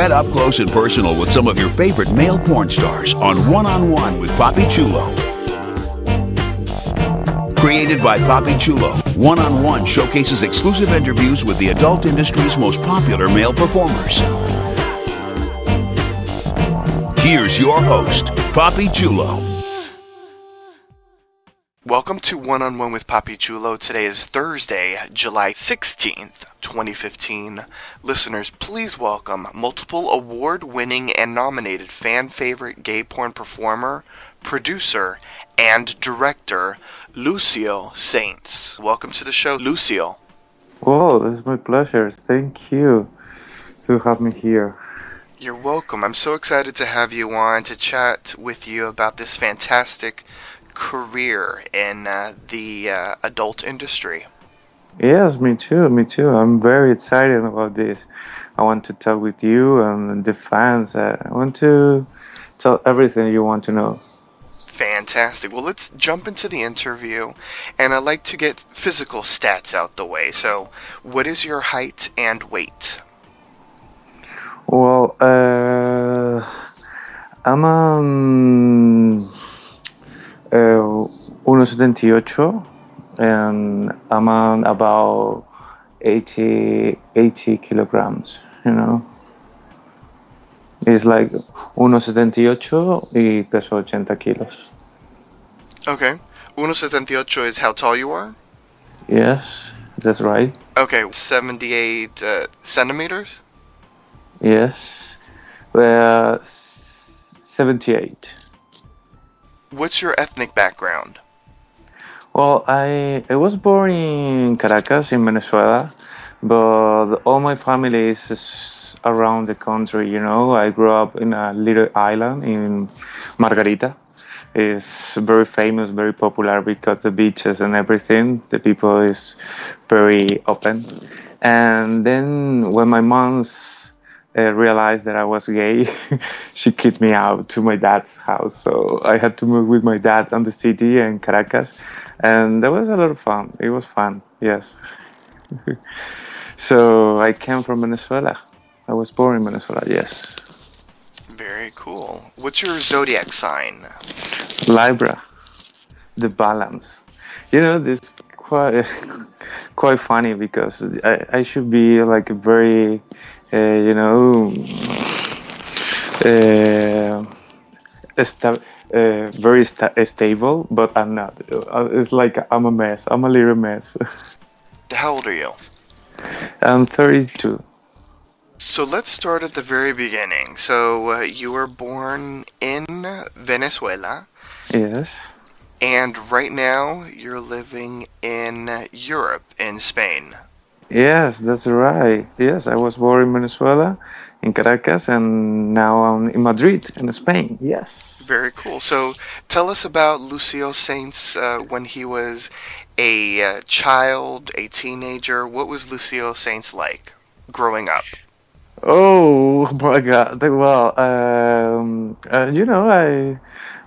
Get up close and personal with some of your favorite male porn stars on One on One with Papi Chulo. Created by Papi Chulo, One on One showcases exclusive interviews with the adult industry's most popular male performers. Here's your host, Papi Chulo. Welcome to One on One with Papi Chulo. Today is Thursday, July 16th, 2015. Listeners, please welcome multiple award winning and nominated fan favorite gay porn performer, producer, and director, Lucio Saints. Welcome to the show, Lucio. Oh, Whoa, it's my pleasure. Thank you to have me here. You're welcome. I'm so excited to have you on to chat with you about this fantastic career in uh, the uh, adult industry. Yes, me too, me too. I'm very excited about this. I want to talk with you and the fans. I want to tell everything you want to know. Fantastic. Well, let's jump into the interview, and I'd like to get physical stats out the way. So, what is your height and weight? Well, uh, I'm um, 1.78 and I'm on about 80, 80 kilograms, you know. It's like 1.78 y peso 80 kilos. Okay. 178 is how tall you are? Yes, that's right. Okay, 78 uh, centimeters? Yes. S- 78. What's your ethnic background? Well, I I was born in Caracas, in Venezuela, but all my family is around the country. You know, I grew up in a little island in Margarita. It's very famous, very popular because the beaches and everything. The people is very open. And then when my mom's uh, realized that I was gay, she kicked me out to my dad's house. So I had to move with my dad on the city in Caracas, and that was a lot of fun. It was fun, yes. so I came from Venezuela. I was born in Venezuela, yes. Very cool. What's your zodiac sign? Libra, the balance. You know, this quite quite funny because I, I should be like a very, you know, uh, sta- uh, very sta- stable, but I'm not. Uh, It's like I'm a mess. I'm a little mess. How old are you? I'm 32. So let's start at the very beginning. So uh, you were born in Venezuela, Yes. and right now you're living in Europe, in Spain. Yes, that's right. Yes, I was born in Venezuela, in Caracas, and now I'm in Madrid, in Spain. Yes. Very cool. So tell us about Lucio Saints uh, when he was a uh, child, a teenager. What was Lucio Saints like growing up? Oh my God! Well, um, uh, you know, I,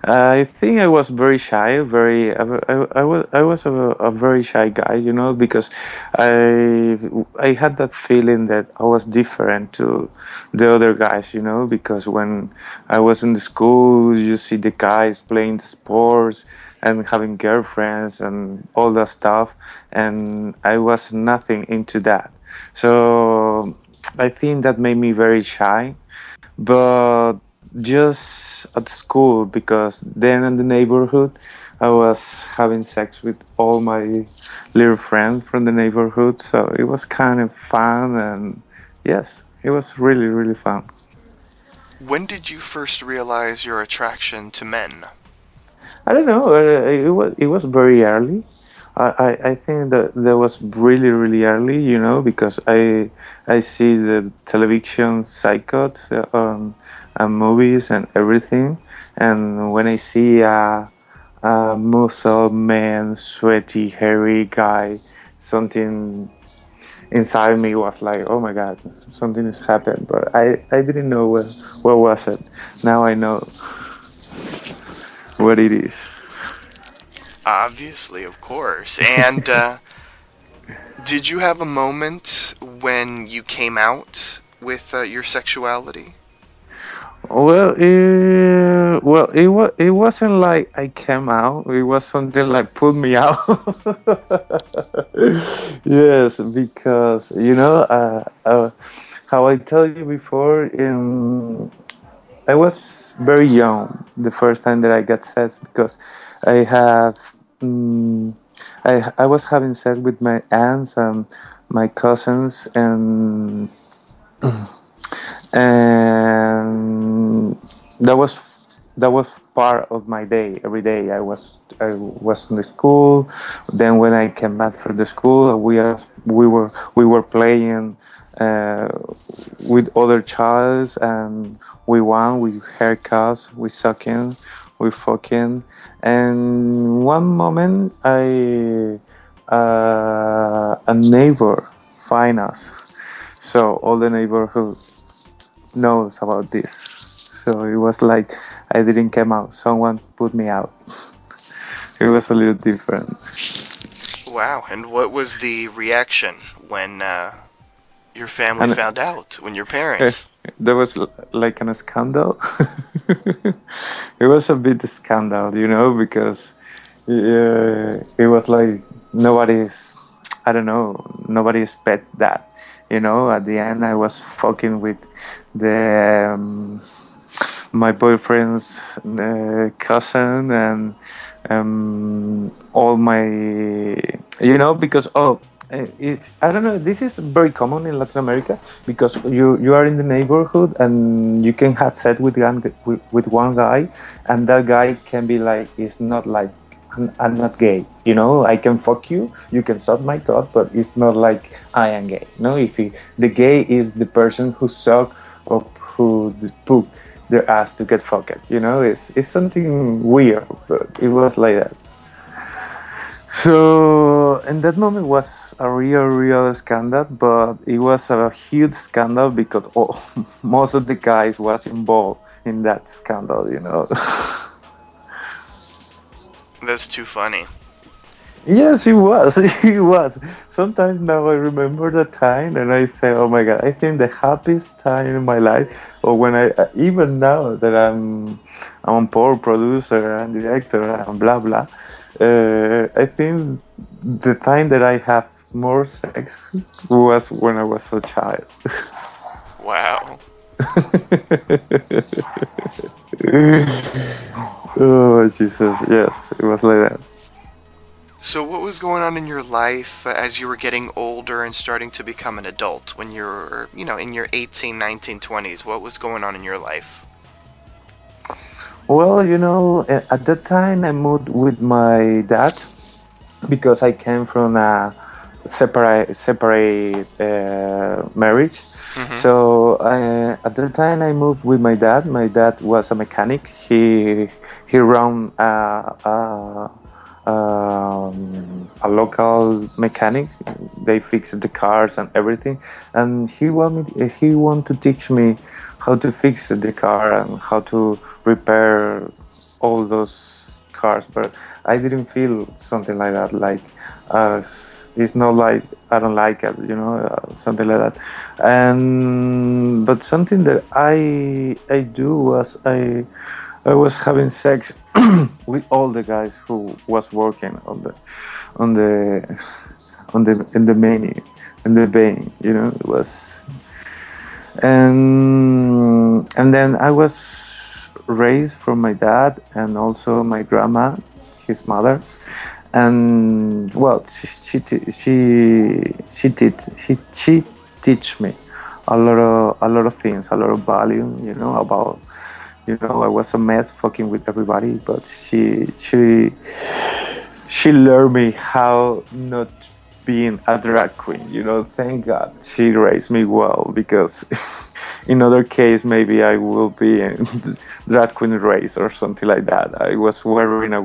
I think I was very shy. Very, I, I, I was, a, a very shy guy. You know, because I, I had that feeling that I was different to the other guys. You know, because when I was in the school, you see the guys playing the sports and having girlfriends and all that stuff, and I was nothing into that. So I think that made me very shy, but just at school because then in the neighborhood I was having sex with all my little friends from the neighborhood, so it was kind of fun and yes, it was really really fun. When did you first realize your attraction to men? I don't know. Uh, it was it was very early. I, I, think that that was really really early. You know, because I I see the television psychot uh, on and movies and everything, and when I see a, a muscle man, sweaty, hairy guy, something inside me was like, oh my god, something has happened. But I, I didn't know what what was it. Now I know what it is. Obviously, of course. And uh, did you have a moment when you came out with uh, your sexuality? Well, it, well, it was it wasn't like I came out. It was something like pulled me out. yes, because you know, uh, uh, how I tell you before, I was very young the first time that I got sex because I have mm I I was having sex with my aunts and my cousins and and that was that was part of my day every day. I was i was in the school. Then when i came back from the school we we were we were playing uh, with other childs and we won we haircuts we sucking we fucking. And one moment i uh, a neighbor find us. So all the neighborhood knows about this. So it was like I didn't come out. Someone put me out. it was a little different. Wow. And what was the reaction when uh, your family And- found out? When your parents? There was like an scandal. it was a bit scandal, you know, because uh, it was like nobody's. I don't know. Nobody expect that. You know, at the end, I was fucking with the um, my boyfriend's uh, cousin and um, all my you know because oh uh, it, I don't know this is very common in Latin America because you you are in the neighborhood and you can have sex with one with, one guy and that guy can be like it's not like I'm, not gay. You know I can fuck you you can suck my cock but it's not like I am gay. No if he, the gay is the person who suck or who poop their ass to get fucked you know? It's it's something weird but it was like that. So in that moment was a real real scandal but it was a huge scandal because oh, all, most of the guys was involved in that scandal you know That's too funny. Yes, he was. He was. Sometimes now I remember the time and I say, "Oh my God!" I think the happiest time in my life, or when I even now that I'm I'm a poor producer and director and blah blah. Uh, I think the time that I have more sex was when I was a child. Wow. oh Jesus! Yes, it was like that. So, what was going on in your life as you were getting older and starting to become an adult when you were, you know, in your 18, 19, 20s? What was going on in your life? Well, you know, at that time I moved with my dad because I came from a separate separate uh, marriage. Mhm. So uh, at that time I moved with my dad. My dad was a mechanic. He he ran a, a, um, a local mechanic. They fixed the cars and everything. And he wanted he wanted to teach me how to fix the car and how to repair all those cars. But I didn't feel something like that. Like uh, it's not like I don't like it, you know, uh, something like that. And but something that I I do was I I was having sex with all the guys who was working on the on the on the in the menu in the vein, you know, it was and and then I was raised from my dad and also my grandma, his mother, and well, she she she she did she she teach me a lot of a lot of things, a lot of value. You know about you know I was a mess fucking with everybody, but she she she learned me how not being a drag queen. You know, thank God she raised me well because in other case maybe I will be in drag queen race or something like that. I was wearing a,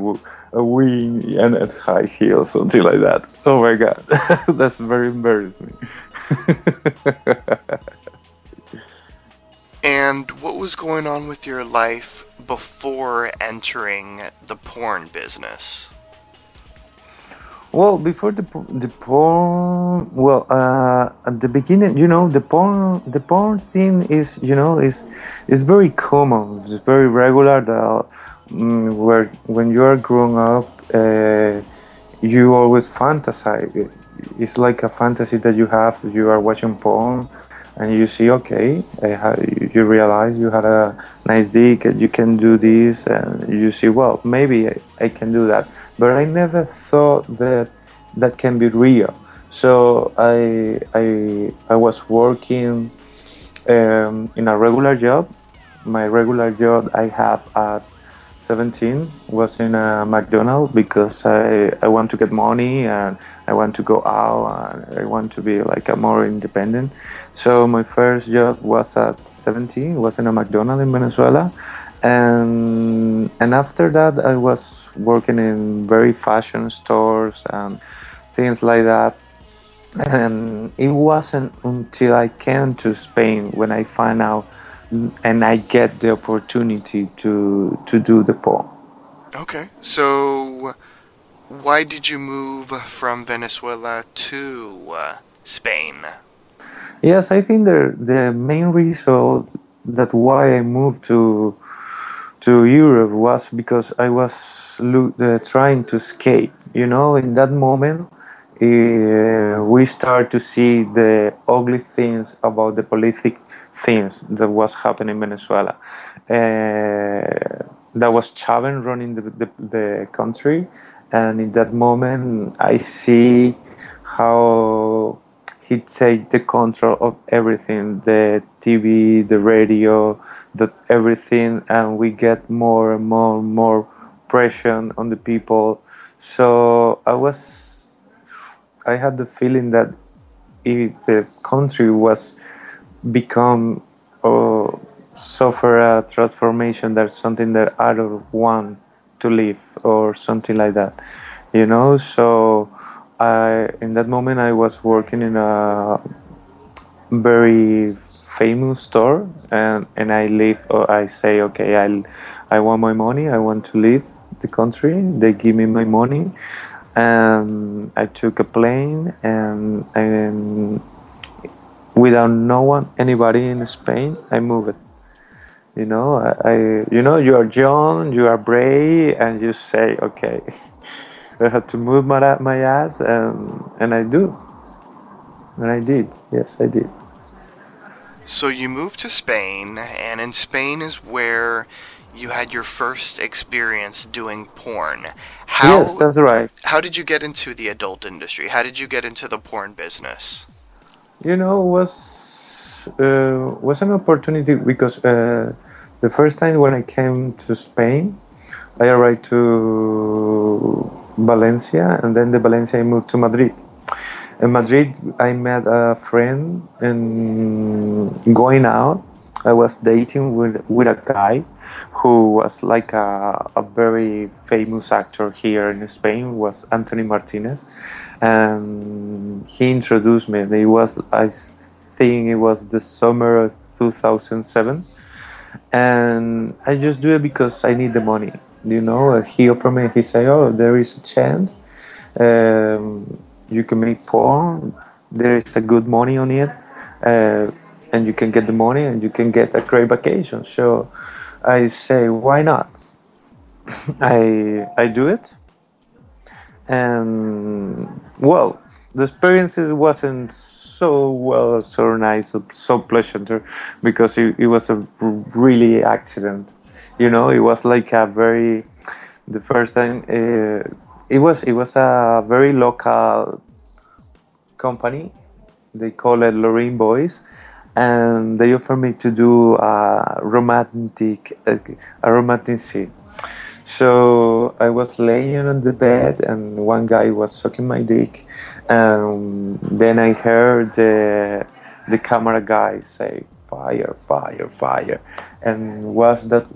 a wing and a high heels, something like that. Oh my God, that's very embarrassing. And what was going on with your life before entering the porn business? Well, before the the porn, well, uh, at the beginning, you know, the porn the porn thing is, you know, is is very common. It's very regular. That mm, where when you are growing up, uh, you always fantasize. It's like a fantasy that you have. You are watching porn, and you see, okay, uh, you realize you had a nice and you can do this, and you see, well, maybe I, can do that. But I never thought that that can be real. So I I I was working um, in a regular job. My regular job I have at 17 was in a McDonald's because I, I want to get money and I want to go out and I want to be like a more independent. So my first job was at 17, was in a McDonald's in Venezuela. And and after that I was working in very fashion stores and things like that. And it wasn't until I came to Spain when I find out and I get the opportunity to to do the poem. Okay, so why did you move from Venezuela to uh, Spain? Yes, I think the the main reason that why I moved to to Europe was because I was lo- uh, trying to escape. You know, in that moment, uh, we start to see the ugly things about the politic things that was happening in Venezuela. Uh, that was Chavez running the, the, the country, and in that moment, I see how he take the control of everything the tv the radio the everything and we get more and more and more pressure on the people. So i was i had the feeling that if the country was become or suffer a transformation that's something that i don't want to live or something like that you know? So I in that moment I was working in a very famous store and and I leave or I say okay I I want my money I want to leave the country. They give me my money and I took a plane and and without no one anybody in Spain I moved. You know I, you know you are young you are brave and you say okay I had to move my my ass, and and I do, and I did. Yes, I did. So you moved to Spain, and in Spain is where you had your first experience doing porn. How yes, that's right. how did you get into the adult industry? How did you get into the porn business? You know, was uh, was an opportunity because uh, the first time when I came to Spain, I arrived to Valencia, and then the Valencia I moved to Madrid. In Madrid, I met a friend, and going out, I was dating with with a guy who was like a, a very famous actor here in Spain. Was Anthony Martinez, and he introduced me. It was I think it was the summer of 2007, and I just do it because I need the money you know he offered me he said oh there is a chance um, you can make porn there is a good money on it uh, and you can get the money and you can get a great vacation. So i say why not? I i do it. And well the experiences wasn't so well so nice so, so pleasant because it, it was a really accident you know it was like a very the first time uh, it was it was a very local company they call it Lorraine Boys and they offered me to do a romantic a, a romantic scene. So I was laying on the bed, and one guy was sucking my dick, and then I heard the the camera guy say fire, fire, fire, and was that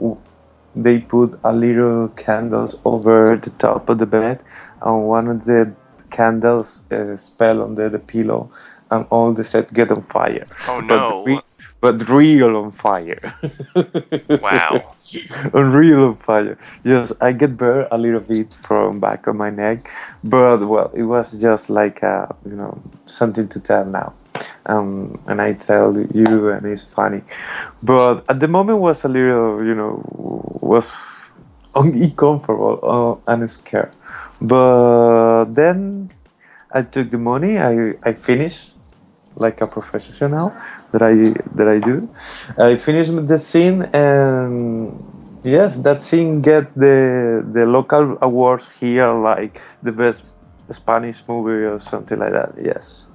they put a little candles over the top of the bed, and one of the candles uh, fell under the pillow, and all the set get on fire. Oh But no. re- but real on fire. Wow. Unreal on fire. Yes, I get burned a little bit from back of my neck, but well, it was just like uh, you know something to tell now, um, and I tell you, and it's funny, but at the moment was a little you know was uncomfortable uh, and scared, but then I took the money, I I finished like a professional that I that I do. I finished the scene and yes, that scene get the the local awards here, like the best Spanish movie or something like that. Yes,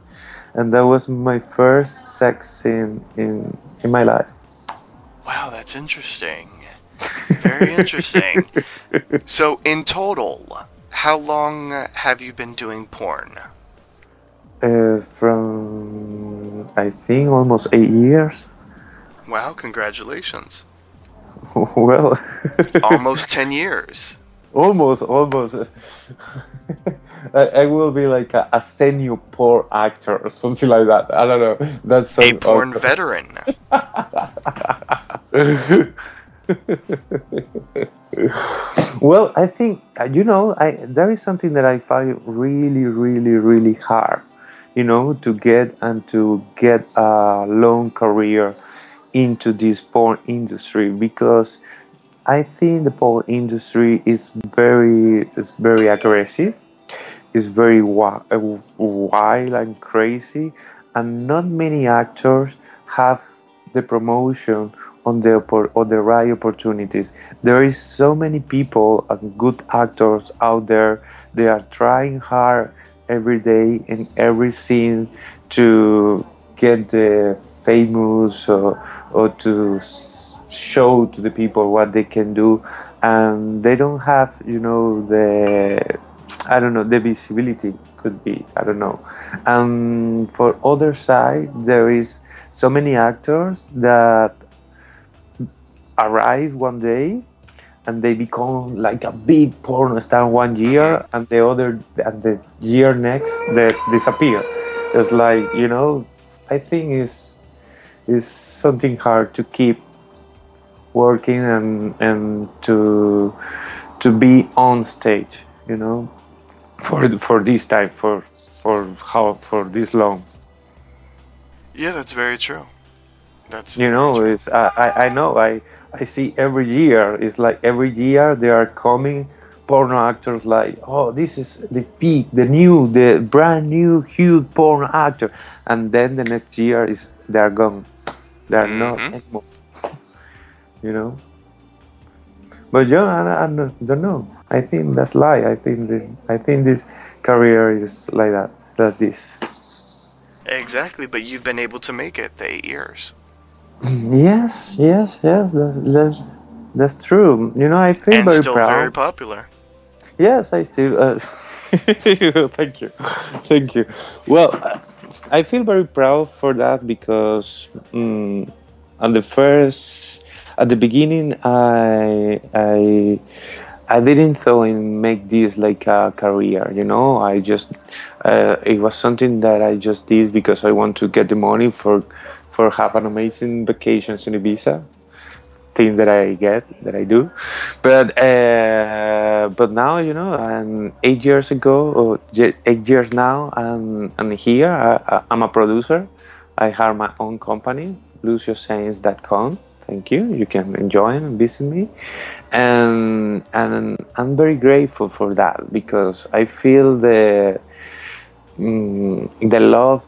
and that was my first sex scene in in my life. Wow, that's interesting. Very interesting. So, in total, how long have you been doing porn? Uh, from I think almost eight years. Wow, congratulations. well, Almost 10 years. almost, almost. I, I will be like a, a senior porn actor or something like that. I don't know. That's so A porn veteran. well, I think uh, you know, I there is something that I find really, really, really hard. You know, to get and to get a long career into this porn industry because I think the porn industry is very is very aggressive. It's very uh, wild and crazy, and not many actors have the promotion on the the right opportunities. There is so many people and good actors out there. They are trying hard every day in every scene to get the famous or, or to show to the people what they can do and they don't have you know the i don't know the visibility could be i don't know. And for other side there is so many actors that arrive one day and they become like a big porn star one year and the other and the year next they disappear. It's like you know i think is is something hard to keep working and and to to be on stage you know for for this time for for how for this long Yeah, that's very true. That's you know true. it's I, I know i i see every year it's like every year they are coming porno actors like oh this is the peak the new the brand new huge porno actor and then the next year is they're gone they're not Mhm. anymore you know but yeah i, I don't know i think that's lie i think the, i think this career is like that it's like this Exactly, but you've been able to make it the eight years. yes yes yes that's that's that's true you know i feel and very still proud very popular. Yes, I still. Uh, thank you, thank you. Well, I feel very proud for that because um, at the first, at the beginning, I I I didn't thought make this like a career. You know, I just uh, it was something that I just did because I want to get the money for for have an amazing vacations in Ibiza thing that I get that I do, but uh, but now you know, and eight years ago or eight years now, and and here I, I'm a producer. I have my own company, LucioSaints.com. Thank you. You can enjoy and visit me, and and I'm very grateful for that because I feel the mm, the love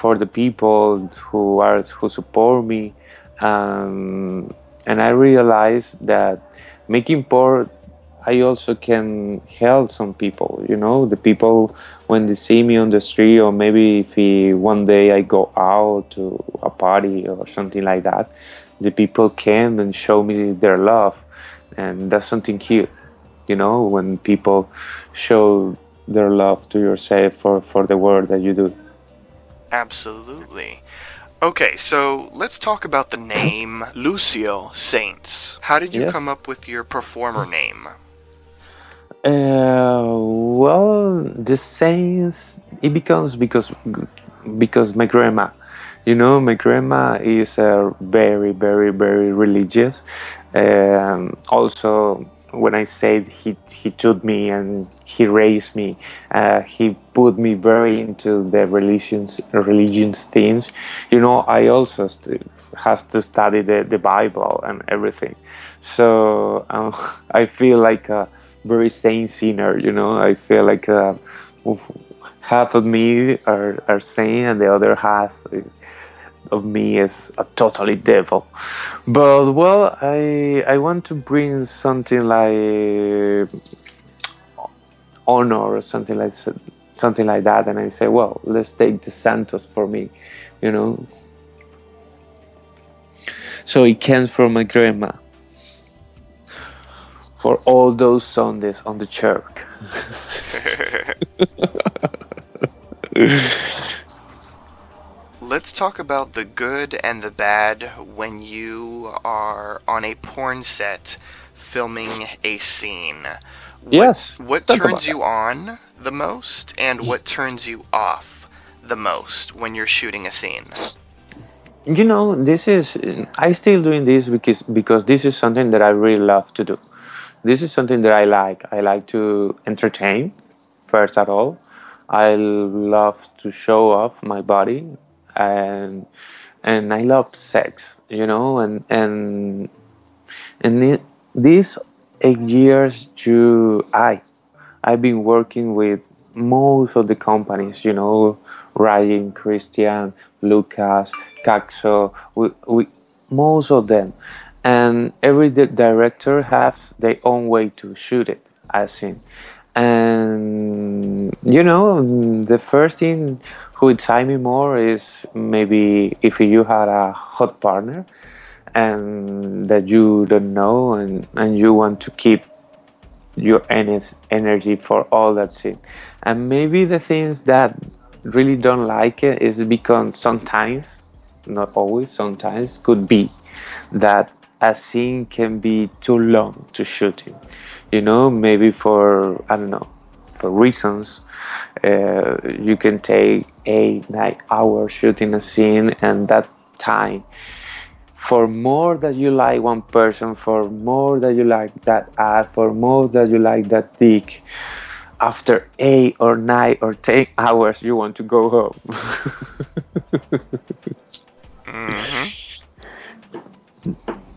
for the people who are who support me um, and I realize that making porn I also can help some people you know the people when they see me on the street, or maybe if he, one day I go out to a party or something like that, the people came and show me their love, and that's something cute. You know, when people show their love to yourself for for the work that you do. Absolutely. Okay, so let's talk about the name Lucio Saints. How did you Yes. come up with your performer name? Uh, well, the Saints it becomes because because my grandma, you know, my grandma is uh, very very very religious. Um, also, when I said he he took me and he raised me, uh, he put me very into the religions religions things. You know, I also st- has to study the, the Bible and everything. So um, I feel like a very sane sinner. You know, I feel like uh, half of me are, are sane and the other half of me is a totally devil. But well, I I want to bring something like honor or something like something like that, and I say, well, let's take the Santos for me, you know. So it came from my grandma for all those Sundays on the church. Let's talk about the good and the bad when you are on a porn set filming a scene. What, Yes, What turns you on the most and what turns you off the most when you're shooting a scene? you know this is i still doing this because because this is something that i really love to do this is something that i like i like to entertain first of all i love to show off my body and and i love sex you know and and and these eight years you i i've been working with most of the companies you know ryan christian lucas Cazzo, we, we, most of them, and every director has their own way to shoot it. I think, and you know, the first thing who excite me more is maybe if you had a hot partner and that you don't know and, and you want to keep your energy for all that scene. And maybe the things that really don't like it is because sometimes not always, sometimes could be that a scene can be too long to shoot shooting. You know, maybe for I don't know, for reasons, uh, you can take eight, nine hours shooting a scene, and that time, for more that you like one person, for more that you like that ad, for more that you like that dick, after eight or nine or ten hours, you want to go home. hmm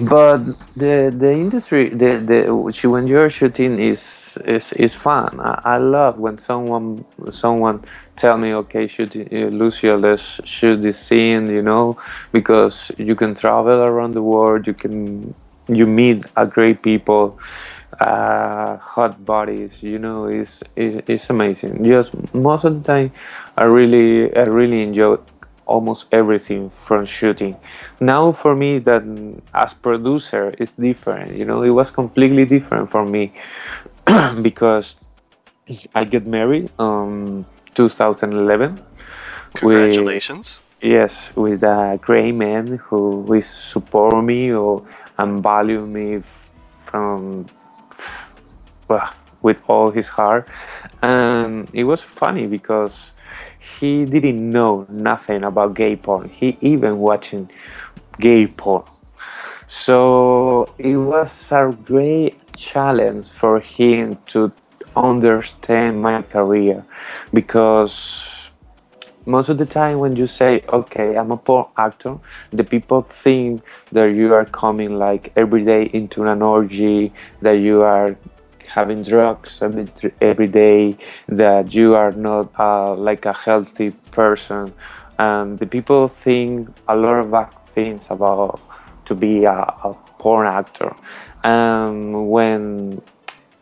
but the the industry the the when you're shooting is is is fun. I, I love when someone someone tell me okay shoot uh, let's shoot this scene you know because you can travel around the world you can you meet a great people uh, hot bodies you know it's, it's it's amazing. Just most of the time i really i really enjoy almost everything from shooting. Now for me that as producer is different. You know, it was completely different for me because I get married um 2011. Congratulations. Yes, with a great man who will support me or and value me from well, with all his heart. And it was funny because he didn't know nothing about gay porn. He even watching gay porn. So it was a great challenge for him to understand my career because most of the time when you say okay i'm a porn actor the people think that you are coming like every day into an orgy that you are having drugs every, day that you are not uh, like a healthy person. And the people think a lot of bad things about to be a, a porn actor. And when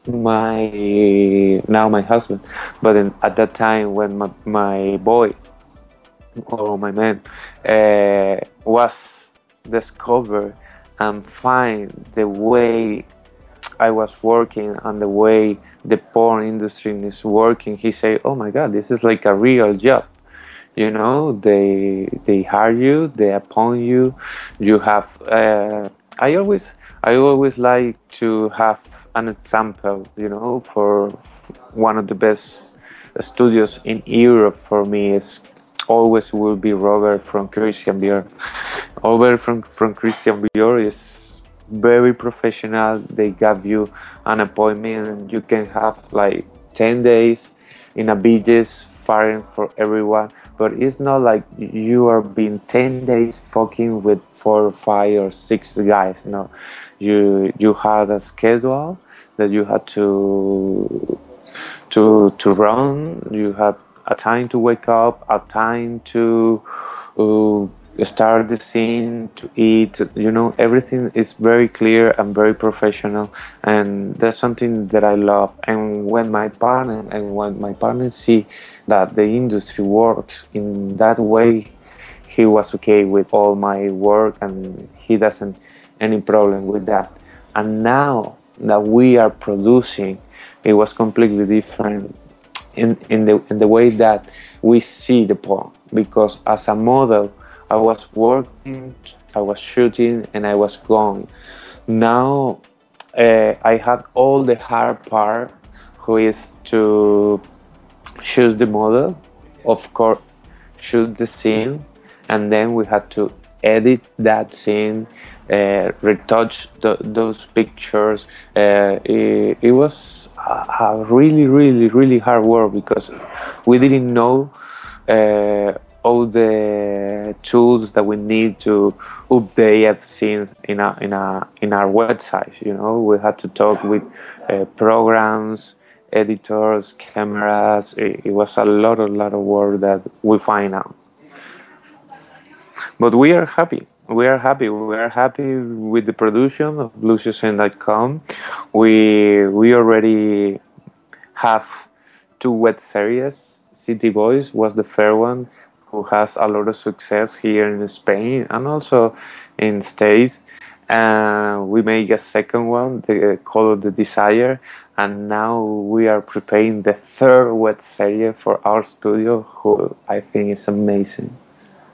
my now my husband, but in, at that time when my, my boy or my man uh, was discovered and find the way I was working and the way the porn industry is working, he say, "Oh my God, this is like a real job." You know, they they hire you, they appoint you. You have. Uh, I always I always like to have an example. You know, for one of the best studios in Europe for me is always will be Robert from Kristen Bjorn. Robert from from Kristen Bjorn is very professional. They give you an appointment and you can have like 10 days in a beaches firing for everyone. But it's not like you are being 10 days fucking with four or five or six guys. No. You you had a schedule that you had to to to run. You had a time to wake up a time to uh, start the scene to eat you know everything is very clear and very professional. And that's something that i love. And when my partner and when my partner see that the industry works in that way he was okay with all my work and he doesn't any problem with that. And now that we are producing it was completely different in, in the in the way that we see the porn because as a model I was working, I was shooting, and I was going. Now uh, I had all the hard part, who is to choose the model, of course, shoot the scene, and then we had to edit that scene, uh, retouch the, those pictures. Uh, it, it, was a, a, really, really, really hard work because we didn't know uh, all the tools that we need to update scenes in a, in a in our website. You know, we had to talk with uh, programs, editors, cameras. It, it, was a lot, a lot of work that we find out. But we are happy. We are happy. We are happy with the production of LucioSaints.com. We we already have two web series. City Boys was the first one who has a lot of success here in Spain and also in States. And we make a second one the, called The Desire. And now we are preparing the third web series for our studio, who I think is amazing.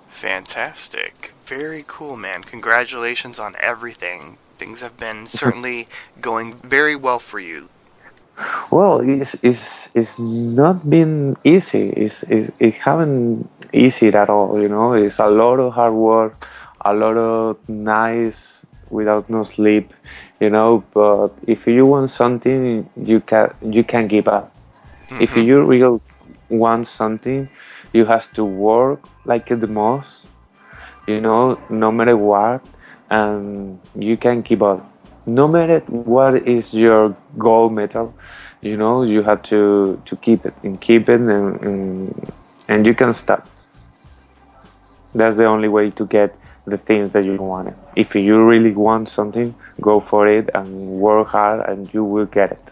Fantastic. Very cool, man. Congratulations on everything. Things have been certainly going very well for you. Well, it's it's it's not been easy. It's, it's it haven't easy at all. You know, it's a lot of hard work, a lot of nights without no sleep. You know, but if you want something, you can you can give up. Mm-hmm. If you really want something, you have to work like the most. You know, no matter what, and you can keep up no matter what is your gold medal, you know, you have to, to keep it and keep it and, and, and you can stop. That's the only way to get the things that you want. If you really want something, go for it and work hard and you will get it.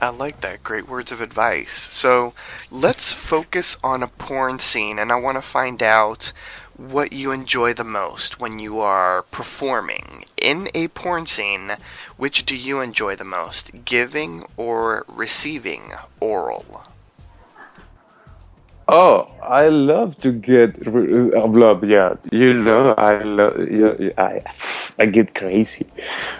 I like that. Great words of advice. So let's focus on a porn scene, and I want to find out what you enjoy the most when you are performing in a porn scene. Which do you enjoy the most, giving or receiving oral? Oh, I love to get I love, yeah. You know, I love. Yeah, I, I get crazy.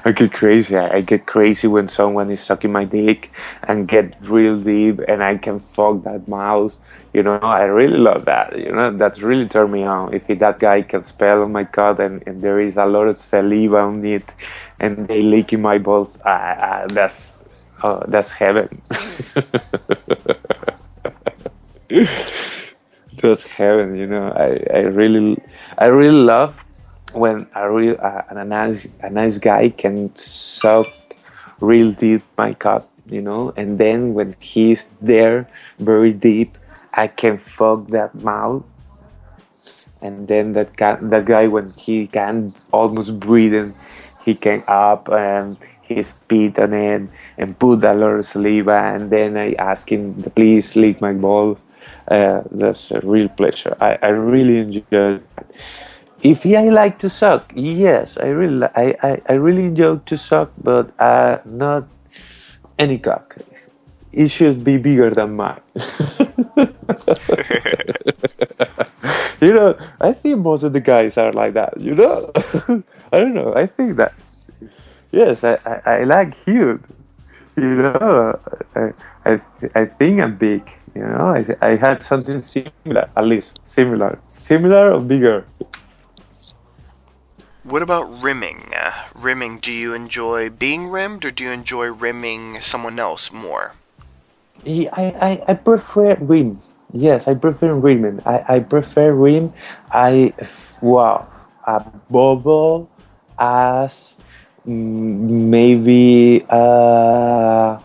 I get crazy. I, get crazy when someone is sucking my dick and get real deep, and I can fuck that mouse. You know, I really love that. You know, that really turned me on. If that guy can spell on my cut and, and there is a lot of saliva on it, and they licking my balls, uh, that's uh, that's heaven. That's heaven, you know. I, I really I really love when a real uh, a nice a nice guy can suck real deep my cup, you know, and then when he's there very deep, I can fuck that mouth, and then that guy that guy when he can almost breathe and he can up and he spit on it and put a lot of saliva, and then I ask him please lick my balls. Uh, that's a real pleasure. I, I really enjoy that. If I like to suck, yes, I really, I, I, I really enjoy to suck, but uh, not any cock. It should be bigger than mine. you know, I think most of the guys are like that. You know, I don't know. I think that. Yes, I, I, I like huge. You know, I, I, I think I'm big. You know, I, I had something similar, at least similar, similar or bigger. What about rimming? Uh, rimming, do you enjoy being rimmed or do you enjoy rimming someone else more? Yeah, I, I, I prefer rim. Yes, I prefer rimming. I, I prefer rim. I wow, a bubble as mm, maybe a,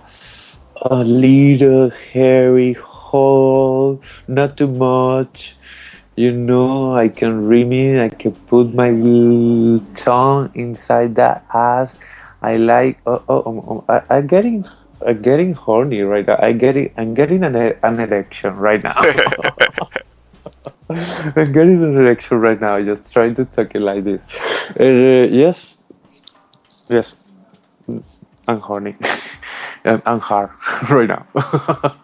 a little hairy hole, not too much. You know, I can rim it. I can put my tongue inside that ass. I like. Oh, oh, oh, oh, I, I'm getting I'm getting horny right now. I getting I'm getting an, an erection right now. I'm getting an erection right now. Just trying to talk it like this. Uh, yes, yes, I'm horny. I'm, I'm hard right now.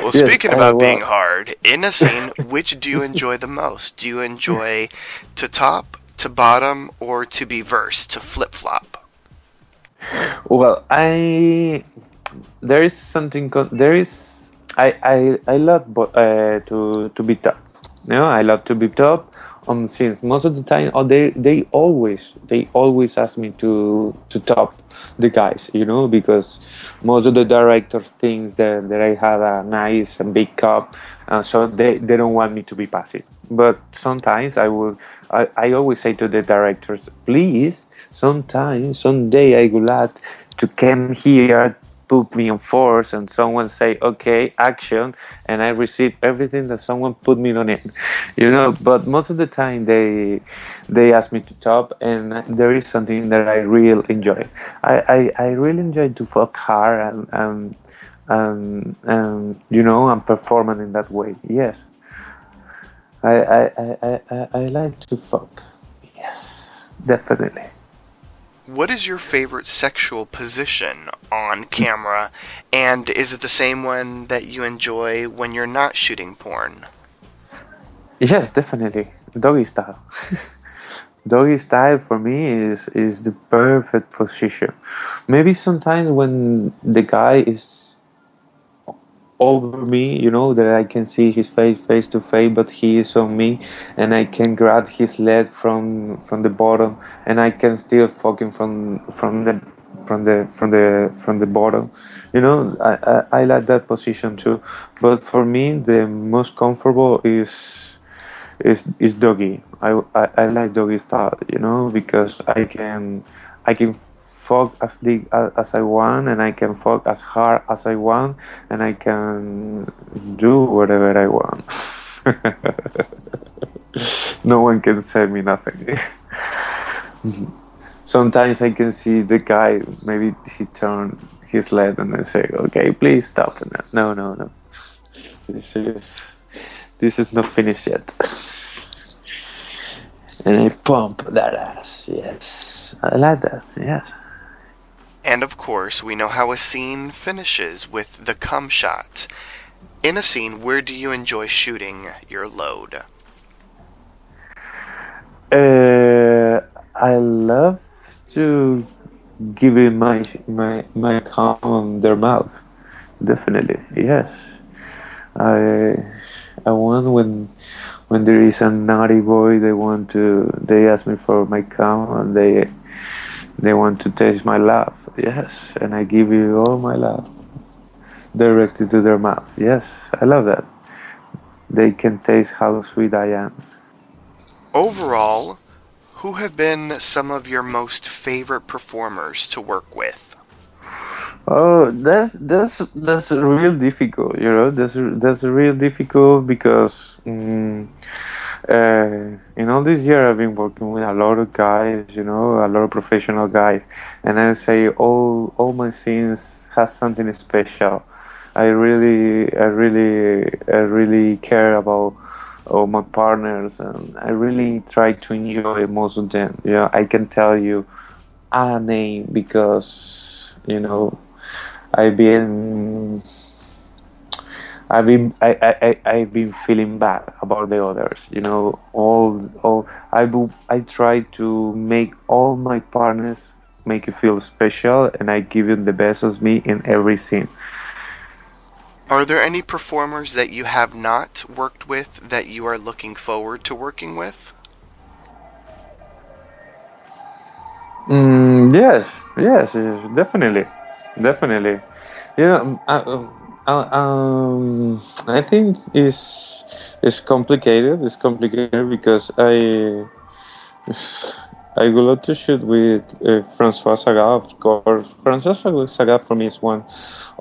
Well, Yes, speaking uh, about well- being hard, in a scene, which do you enjoy the most? Do you enjoy to top, to bottom, or to be verse, to flip flop? Well, I there is something. There is I I I love uh, to to be top. You know, I love to be top on. Most of the time, oh, they they always they always ask me to to top the guys. You know, because most of the director thinks that that I have a nice and big cup, uh, so they they don't want me to be passive. But sometimes I will. I, I always say to the directors, please, sometimes, someday I would like to come here, put me on force, and someone say, okay, action, and I receive everything that someone put me on it. You know, but most of the time they they ask me to top, and there is something that I really enjoy. I, I, I really enjoy to fuck hard and, and, and, you know, and performing in that way. Yes. I, I, I, I- I like to fuck. Yes, definitely. What is your favorite sexual position on camera, and is it the same one that you enjoy when you're not shooting porn? Yes, definitely. Doggy style. Doggy style for me is is the perfect position. Maybe sometimes when the guy is over me, you know, that I can see his face face to face, but he is on me, and I can grab his leg from from the bottom, and I can still fuck him from from the from the from the from the bottom. You know, I, I, I like that position too. But for me, the most comfortable is is is doggy. I, I, I like doggy style, you know, because I can I can fuck as a- as I want, and I can fuck as hard as I want, and I can do whatever I want. no one can say me nothing. Sometimes I can see the guy, maybe he turned his leg, and I say, "Okay, please stop." And no, no, no. This is this is not finished yet. and I pump that ass. Yes, I like that. Yes. And of course, we know how a scene finishes with the cum shot. In a scene, where do you enjoy shooting your load? Uh, I love to give my my my cum on their mouth. Definitely, yes. I I want when when there is a naughty boy, they want to they ask me for my cum and they they want to taste my love. Yes, and I give you all my love directed to their mouth. Yes, I love that. They can taste how sweet I am. Overall, who have been some of your most favorite performers to work with? Oh, that's that's that's real difficult. You know, that's that's real difficult because mm, uh, in all this year, I've been working with a lot of guys, you know, a lot of professional guys, and I say all all my scenes has something special. I really, I really, I really care about all my partners, and I really try to enjoy most of them. You know, I can tell you a name because you know I've been I've been I, I, I I've been feeling bad about the others. You know, all all I do I try to make all my partners make you feel special, and I give them the best of me in every scene. Are there any performers that you have not worked with that you are looking forward to working with? Mm, yes, yes, yes, definitely, definitely. You know, I, uh, um, I think it's it's complicated. It's complicated because I I would love to shoot with uh, Francois Sagat, of course. Francois Sagat for me is one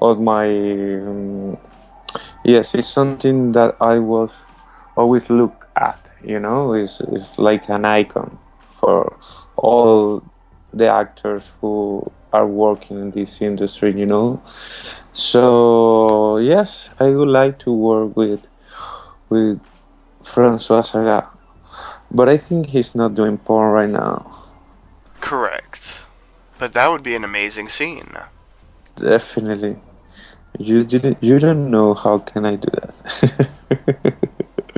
of my um, yes, it's something that I was always look at. You know, it's it's like an icon for all the actors who are working in this industry. You know, so yes, I would like to work with with Francois Sagat, but I think he's not doing porn right now. Correct. But that would be an amazing scene. Definitely, you didn't. You don't know how can I do that.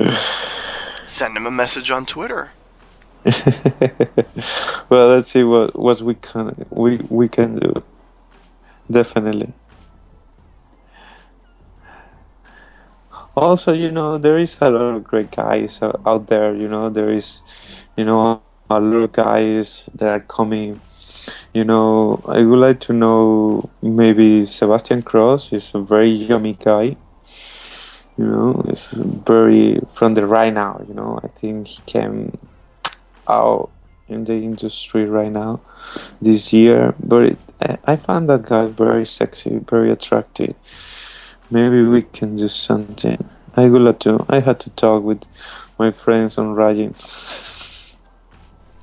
Send him a message on Twitter. well, let's see what what we can we we can do. Definitely. also you know there is a lot of great guys out there you know there is you know a lot of guys that are coming you know i would like to know maybe Sebastian Kross is a very yummy guy you know it's very from the right now you know i think he came out in the industry right now this year but it, I- found that guy very sexy very attractive maybe we can do something. I would like to. I had to talk with my friends on Ryan.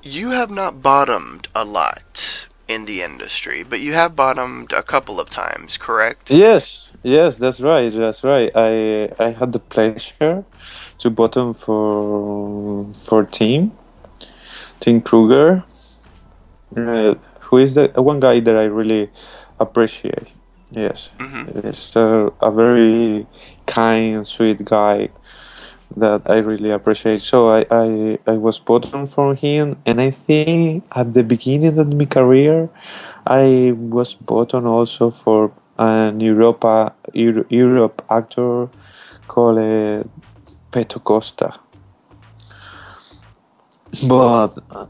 You have not bottomed a lot in the industry, but you have bottomed a couple of times, correct? Yes, yes, that's right. That's right. I I had the pleasure to bottom for for Tim Tim Kruger, uh, who is the one guy that I really appreciate. Yes, hmm He's a, a very kind, sweet guy that I really appreciate. So I, I, I was bottom from him, and I think at the beginning of my career, I was bottom also for an Europa Euro, Europe actor called uh, Peto Costa. But uh,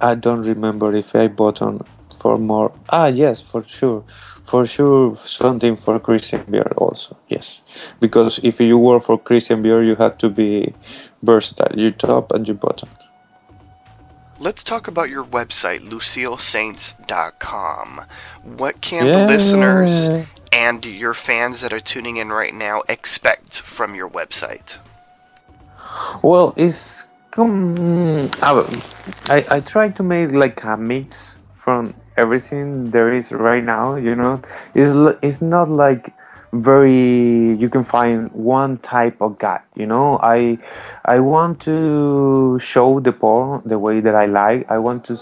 I don't remember if I bought on for more. Ah, yes, for sure. For sure, something for Kristen Bjorn also. Yes, because if you were for Kristen Bjorn, you had to be versatile. You top and you bottom. Let's talk about your website, LucioSaints.com. What can Yeah. the listeners and your fans that are tuning in right now expect from your website? Well, it's come. I, I I try to make like a mix from everything there is right now. You know, it's it's not like very you can find one type of guy. You know, I I want to show the porn the way that I like. I want to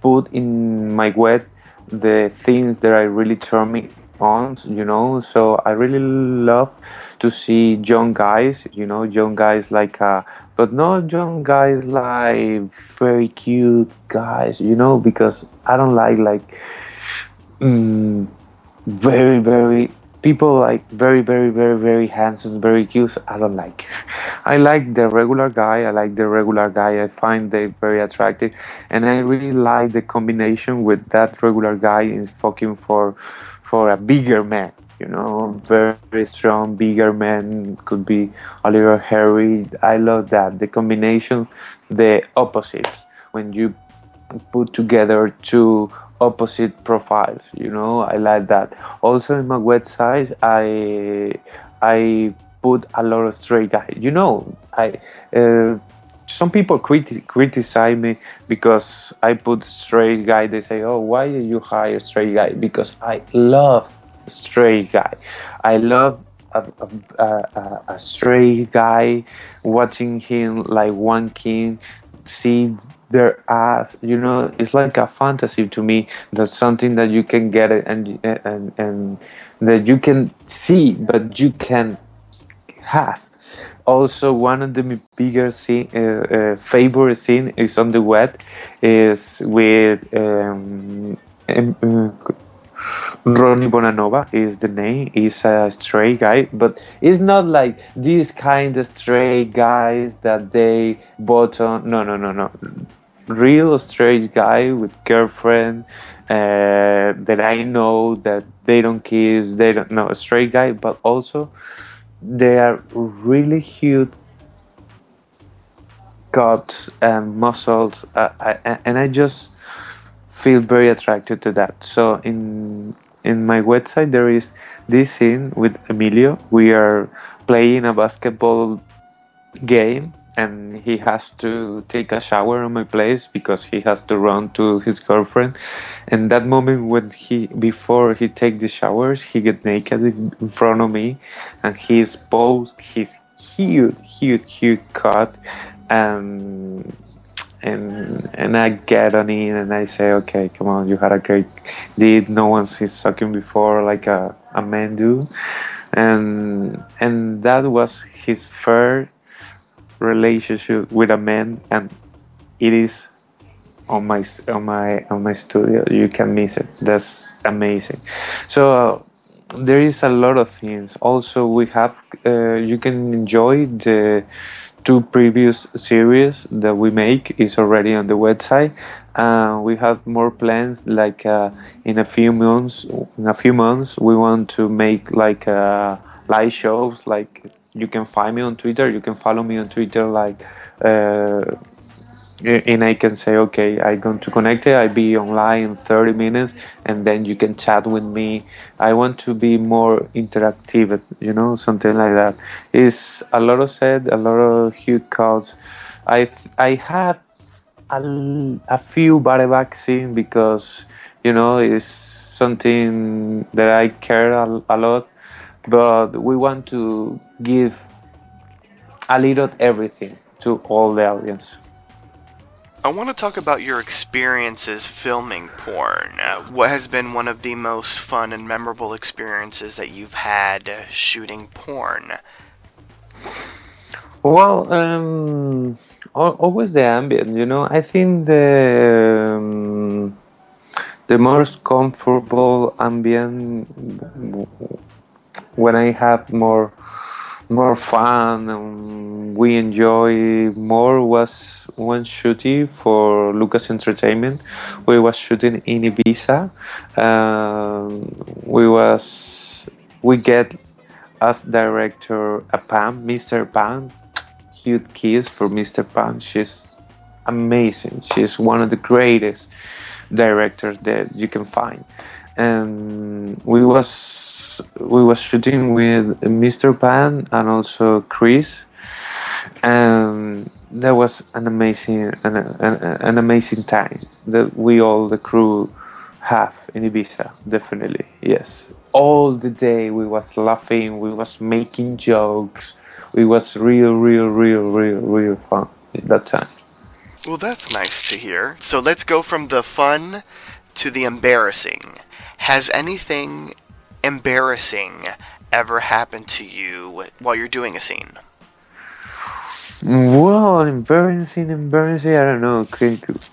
put in my web the things that I really turn me on, you know. So I really love to see young guys, you know, young guys like, uh, but not young guys like very cute guys, you know, because I don't like like mm, very very people like very very very very handsome very cute i don't like. I like the regular guy i like the regular guy i find they very attractive and i really like the combination with that regular guy is fucking for for a bigger man you know very, strong bigger man could be a little hairy i love that the combination the opposites when you put together two opposite profiles you know i like that also in my website i i put a lot of straight guys. You know, I uh, some people criti- criticize me because I put straight guy. They say, "Oh, why you hire straight guy?" Because I love straight guy. I love a, a, a, a straight guy watching him like one king see their ass you know it's like a fantasy to me that's something that you can get and and and that you can see but you can have also one of the biggest scene, uh, uh, favorite scene is on the web is with um, um, Ronnie Bonanova is the name. He's a straight guy, but it's not like these kind of straight guys that they bought on. No, no, no, no. Real straight guy with girlfriend uh, that I know that they don't kiss. They don't know a straight guy, but also they are really huge guts and muscles, uh, I, and I just feel very attracted to that. So in in my website there is this scene with Emilio. We are playing a basketball game and he has to take a shower on my place because he has to run to his girlfriend and that moment when he before he take the showers he get naked in front of me and he exposed his huge huge huge cut and and and I get on it and I say, okay, come on, you had a great deed. No one sees sucking before like a, a man do, and and that was his first relationship with a man, and it is on my on my on my studio. You can miss it. That's amazing. So. Uh, there is a lot of things. Also, we have uh, you can enjoy the two previous series that we make is already on the website. Uh, we have more plans. Like uh, in a few months, in a few months, we want to make like uh, live shows. Like you can find me on Twitter. You can follow me on Twitter. Like uh, and I can say, okay, I'm going to connect it. I'll be online in 30 minutes, and then you can chat with me. I want to be more interactive, you know, something like that. It's a lot of said, a lot of huge calls. I I had a, a few bareback vaccine because you know it's something that I care a, a lot, but we want to give a little everything to all the audience. I want to talk about your experiences filming porn. Uh, what has been one of the most fun and memorable experiences that you've had uh, shooting porn? Well, um, always the ambient. You know, I think the um, the most comfortable ambient when I have more more fun and we enjoy more was one shooting for Lucas Entertainment. We was shooting in Ibiza. Um, we was we get as director a Pam, Mr. Pam. Huge kiss for Mr. Pam. She's amazing. She's one of the greatest directors that you can find. And we was we was shooting with Mr. Pam and also Chris, and that was an amazing an, an, an amazing time that we all the crew have in Ibiza. Definitely, yes. All the day we was laughing, we was making jokes. We was real, real, real, real, real fun at that time. Well, that's nice to hear. So let's go from the fun to the embarrassing. Has anything embarrassing ever happened to you while you're doing a scene? Well, embarrassing, embarrassing. I don't know.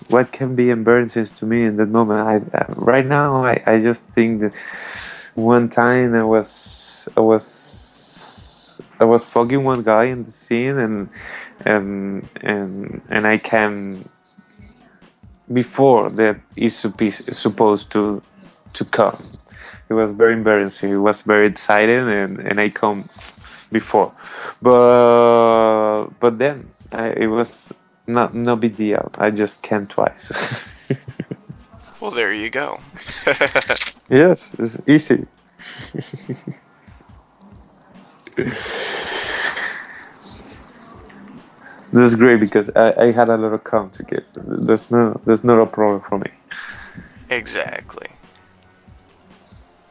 What can be embarrassing to me in that moment? I, uh, right now, I, I just think that one time I was I was I was fucking one guy in the scene, and and and and I can before that is supposed to to come. It was very embarrassing. It was very exciting, and and I come before, but but then I, it was not no big deal. I just came twice. Well, there you go. yes, it's easy. That's great because I, I had a lot of cum to get. That's no that's not a problem for me. Exactly.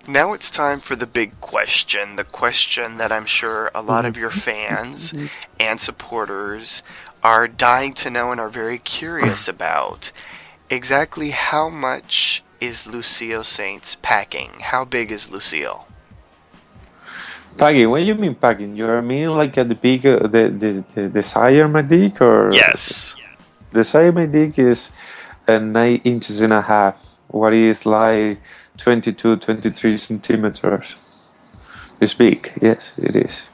Now it's time for the big question. The question that I'm sure a lot of your fans and supporters are dying to know and are very curious about. Exactly how much is Lucio Saints packing? How big is Lucio? Packing? What do you mean packing? You are mean like at the big uh, the, the the the my dick or Yes. The my dick is uh, nine inches and a half. What is like 22, 23 centimeters. It's big. Yes, it is.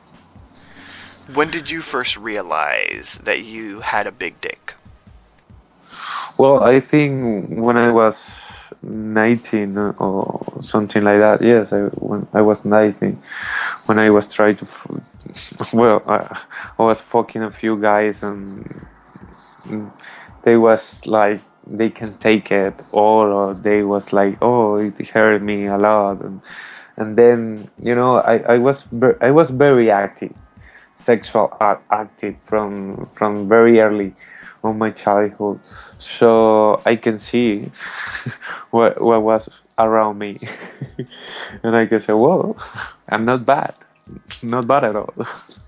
When did you first realize that you had a big dick? Well, I think when I was 19 or something like that. Yes, I, when I was 19, when I was trying to, f- well, I, I was fucking a few guys and they was like they can take it all, or they was like, oh, it hurt me a lot, and and then you know I, I was I was very active, sexual active from from very early on my childhood, so I can see what what was around me, and I can say, whoa, I'm not bad, not bad at all.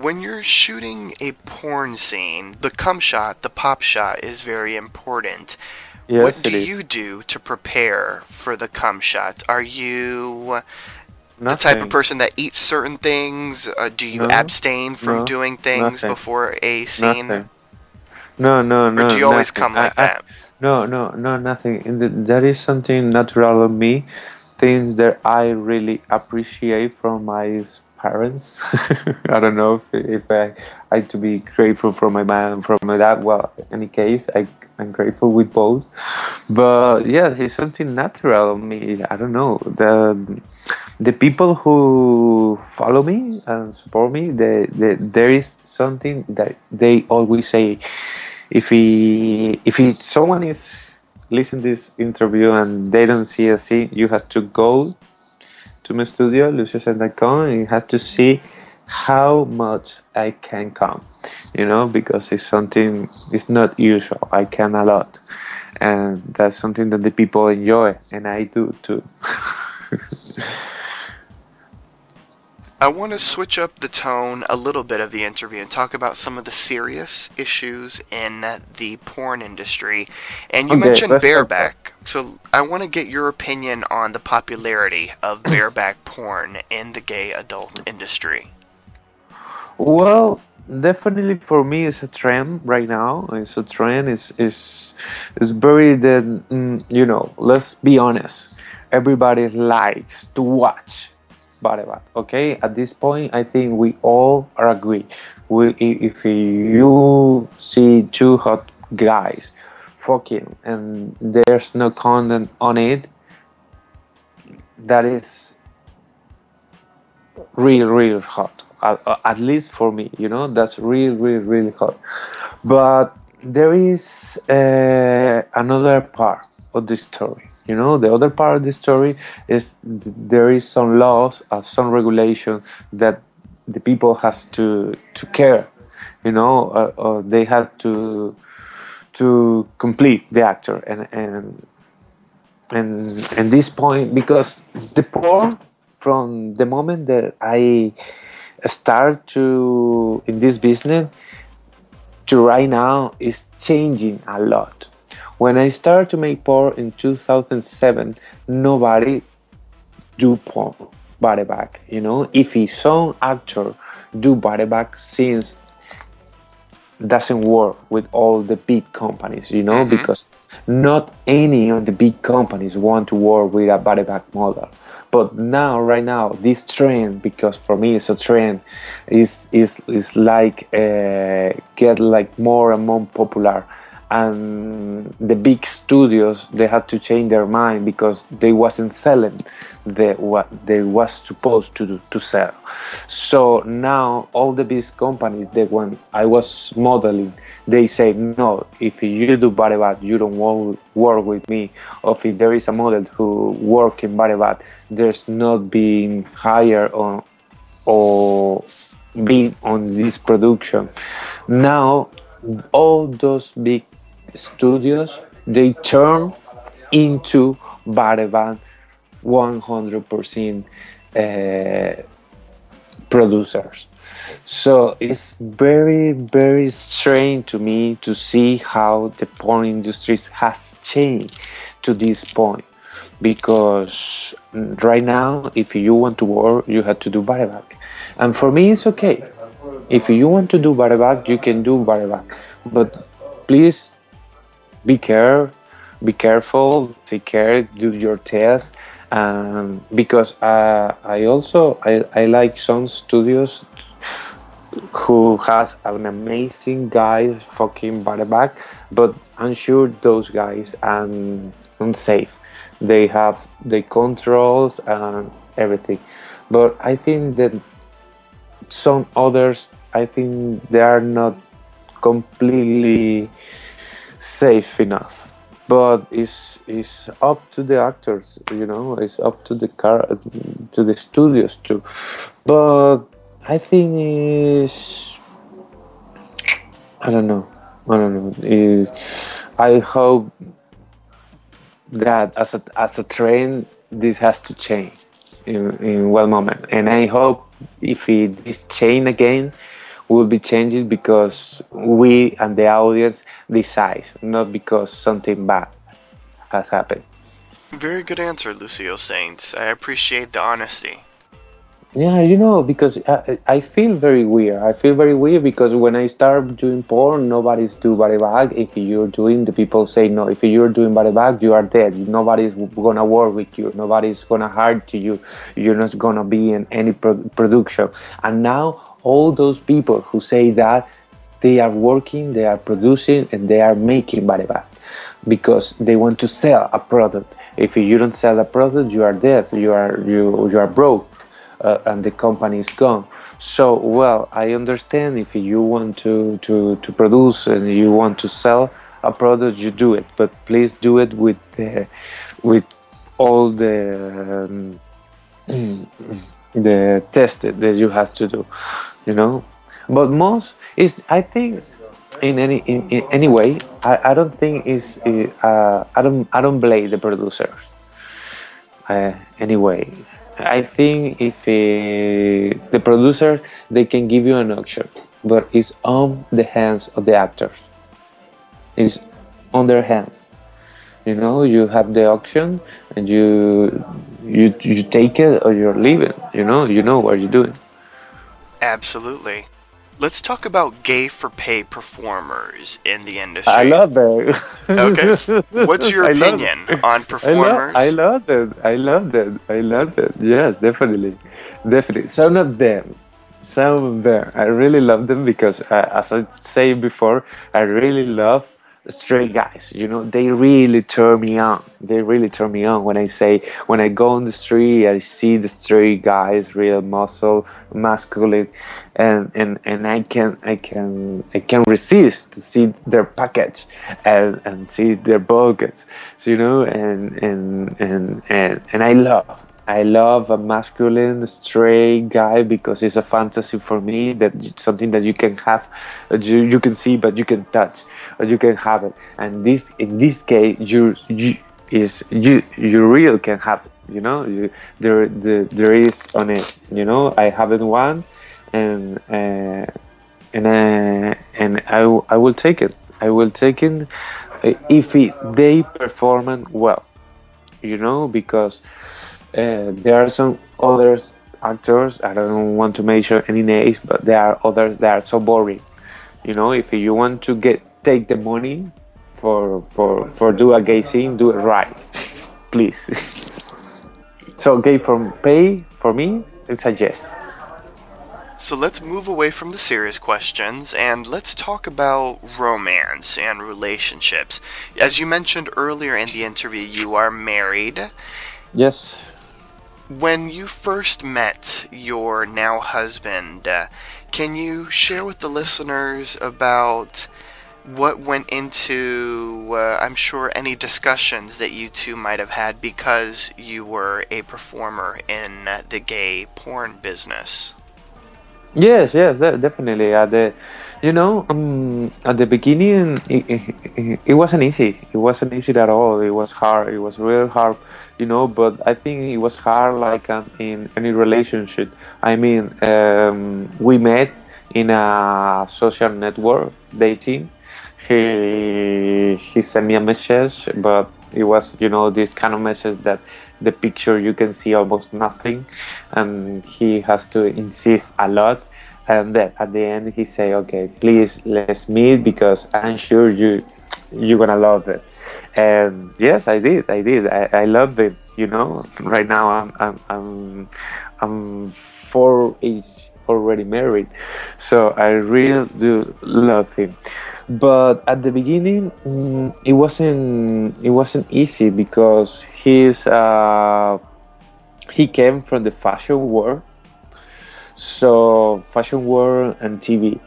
When you're shooting a porn scene, the cum shot, the pop shot is very important. Yes, what do is. you do to prepare for the cum shot? Are you the type of person that eats certain things? Uh, do you No, abstain from no, doing things nothing. before a scene? Nothing. No, no, no. Or do you always come like I- I- that? No, no, no, nothing. That is something natural of me. Things that I really appreciate from my parents. I don't know if, if I I to be grateful for my mom and from my dad. Well, in any case, I'm grateful with both. But yeah, it's something natural of me. I don't know the the people who follow me and support me. The, the there is something that they always say if he if he, someone is listening this interview and they don't see a scene, you have to go to my studio, LucioSaints.com, and you have to see how much I can come, you know, because it's something it's not usual. I can a lot, and that's something that the people enjoy, and I do too. I want to switch up the tone a little bit of the interview and talk about some of the serious issues in the porn industry. And you Okay, mentioned bareback. So I want to get your opinion on the popularity of bareback porn in the gay adult industry. Well, definitely for me, it's a trend right now. It's a trend. It's is is very that mm, you know. Let's be honest. Everybody likes to watch Bareback. Okay, at this point, I think we all are agree. We, if you see two hot guys fucking and there's no content on it, that is real, real hot. At, at least for me, you know, that's real, real, really hot. But there is uh, another part of the story. You know, the other part of the story is th- there is some laws, uh, some regulation that the people has to to care. You know, uh, uh, they have to to complete the actor and and and and this point because the porn from the moment that I start to in this business to right now is changing a lot. When I started to make porn in 2007, nobody do porn bareback. You know, if it's some actor do bareback since doesn't work with all the big companies, you know, Mhm. because not any of the big companies want to work with a bareback model. But now, right now, this trend, because for me it's a trend, is is is like uh, get like more and more popular, and the big studios they had to change their mind because they wasn't selling the what they was supposed to do, to sell. So now all the big companies that when I was modeling, they say no. If you do bareback, you don't want work with me. Or if there is a model who work in bareback, there's not being hired on or being on this production. Now, all those big studios they turn into Bareback 100% uh, producers. So it's very, very strange to me to see how the porn industry has changed to this point. Because right now, if you want to work, you have to do bareback. And for me, it's okay. If you want to do bareback, you can do bareback. But please be care, be careful, take care, do your test. Um, because uh, I also I, I like some studios who has an amazing guy fucking bareback, but I'm sure those guys are unsafe. They have the controls and everything, but I think that some others, I think they are not completely safe enough. But it's it's up to the actors, you know. It's up to the car, to the studios too. But I think is I don't know. I don't know. Is I hope that as a as a trend this has to change in in one moment, and I hope if it is change again, will be changed because we and the audience decide, not because something bad has happened. Very good answer, Lucio Saints. I appreciate the honesty. Yeah, you know, because I, I feel very weird. I feel very weird because when I start doing porn, nobody's do bareback. If you're doing, the people say no. If you're doing bareback, you are dead. Nobody's gonna work with you. Nobody's gonna hire to you. You're not gonna be in any pro- production. And now all those people who say that they are working, they are producing, and they are making bareback because they want to sell a product. If you don't sell a product, you are dead. You are you you are broke uh, and the company is gone. So, well, I understand if you want to, to, to produce and you want to sell a product, you do it, but please do it with the, with all the um, the test that you have to do, you know. But most is, I think, in any in, in any way, I, I don't think is uh, I don't I don't blame the producers. Uh, anyway, I think if uh, the producer they can give you an option, but it's on the hands of the actors. It's on their hands. You know, you have the option and you you you take it or you're leaving. You know, you know what you're doing. Absolutely. Let's talk about gay for pay performers in the industry. I love that. Okay. What's your I opinion it. on I love, performers? I love that. I love that. I love that. Yes, definitely, definitely. Some of them, some of them, I really love them because, uh, as I said before, I really love straight guys. You know, they really turn me on. They really turn me on when I say when I go on the street, I see the straight guys, real muscle, masculine, and and and I can I can I can resist to see their package and and see their buckets. So, you know, and and and and and I love. I love a masculine straight guy because it's a fantasy for me that it's something that you can have, you, you can see but you can touch, or you can have it. And this in this case, you you is you you real can have it. You know, you, there the, there is on it. You know, I haven't one, and uh, and uh, and I I will take it. I will take it uh, if it, they perform well. You know, because uh, there are some other actors. I don't want to mention any names, but there are others that are so boring. You know, if you want to get take the money for for for do a gay scene, do it right, please. so gay from pay for me, it's a yes. So let's move away from the serious questions and let's talk about romance and relationships. As you mentioned earlier in the interview, you are married. Yes. When you first met your now husband, uh, can you share with the listeners about what went into, uh, I'm sure, any discussions that you two might have had because you were a performer in uh, the gay porn business? Yes, yes, de- definitely. At the, you know, um, at the beginning, it, it, it wasn't easy. It wasn't easy at all. It was hard. It was real hard, you know. But I think it was hard, like um, in any relationship. I mean, um, we met in a social network dating. He he sent me a message, but it was, you know, this kind of message that the picture you can see almost nothing and he has to insist a lot and then at the end he say okay please let's meet because i'm sure you you're gonna love it. And yes i did i did. I, I loved it you know? Right now i'm i'm i'm, I'm four age already married so i really do love him. But at the beginning mm, it wasn't it wasn't easy because he's uh, he came from the fashion world. So fashion world and tv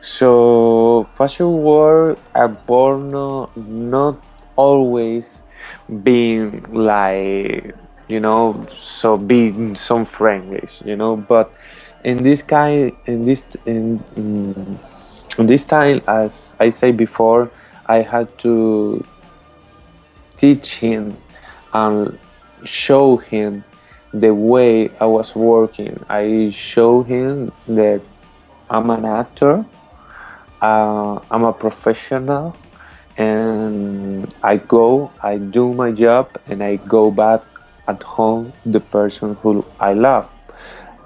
so fashion world and porno not always being like you know so being some friendlies you know but in this kind in this in, in this time as i said before i had to teach him and show him the way i was working. I show him that i'm an actor uh, i'm a professional and i go i do my job and i go back at home the person who i love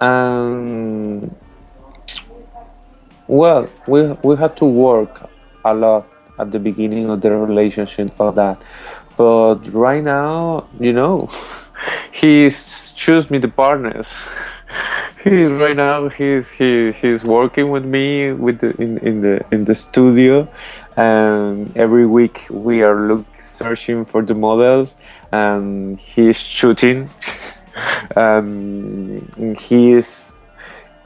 and well, we we had to work a lot at the beginning of the relationship of that, but right now, you know, he's choose me the partners. He's right now he's he he's working with me with the, in in the in the studio, and every week we are look searching for the models, and he's shooting, and he is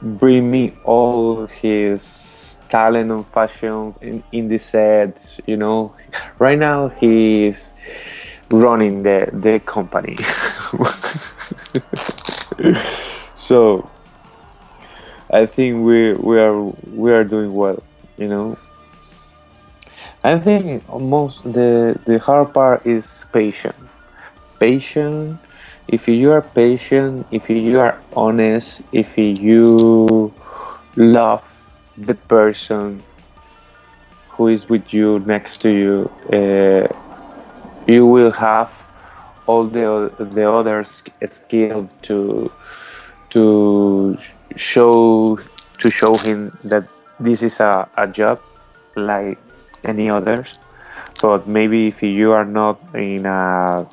bring me all his talent and fashion in, in the set you know. Right now he's running the the company so i think we we are we are doing well you know? I think most the the hard part is patience. Patient if you are patient if you are honest if you love the person who is with you next to you uh, you will have all the the other sk- skill to to show to show him that this is a, a job like any others. But maybe if you are not in a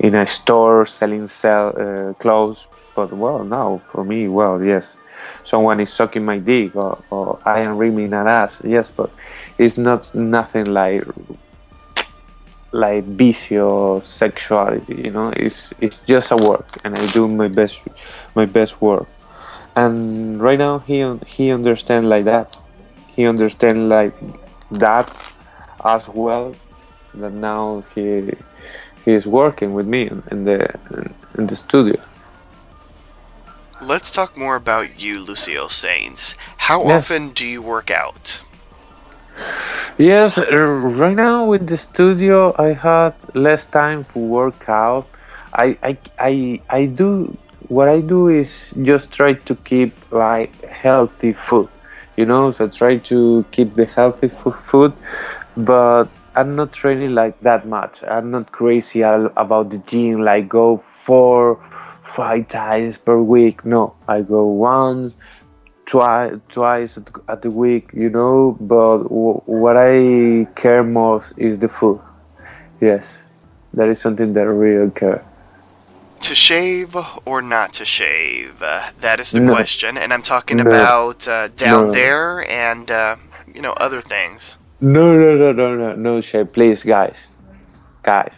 in a store selling sell uh, clothes but well no for me well yes. Someone is sucking my dick or, or i am rimming an ass yes but it's not nothing like like vicio sexuality you know it's it's just a work and i do my best my best work and right now he he understand like that he understand like that as well that now he he is working with me in, the in the studio Let's talk more about you, Lucio Saints. How Yeah. often do you work out? Yes, uh, right now with the studio, I had less time to work out. I, I, I, I do what I do is just try to keep like healthy food, you know. So try to keep the healthy food, but I'm not training like that much. I'm not crazy about the gym, like go four, five times per week. No, I go once, twice twice at, at the week you know but w- what i care most is the food yes that is something that i really care To shave or not to shave? Uh, that is the No. question, and I'm talking No. about uh, down No. there and uh, you know other things. no no no no no no shit please guys guys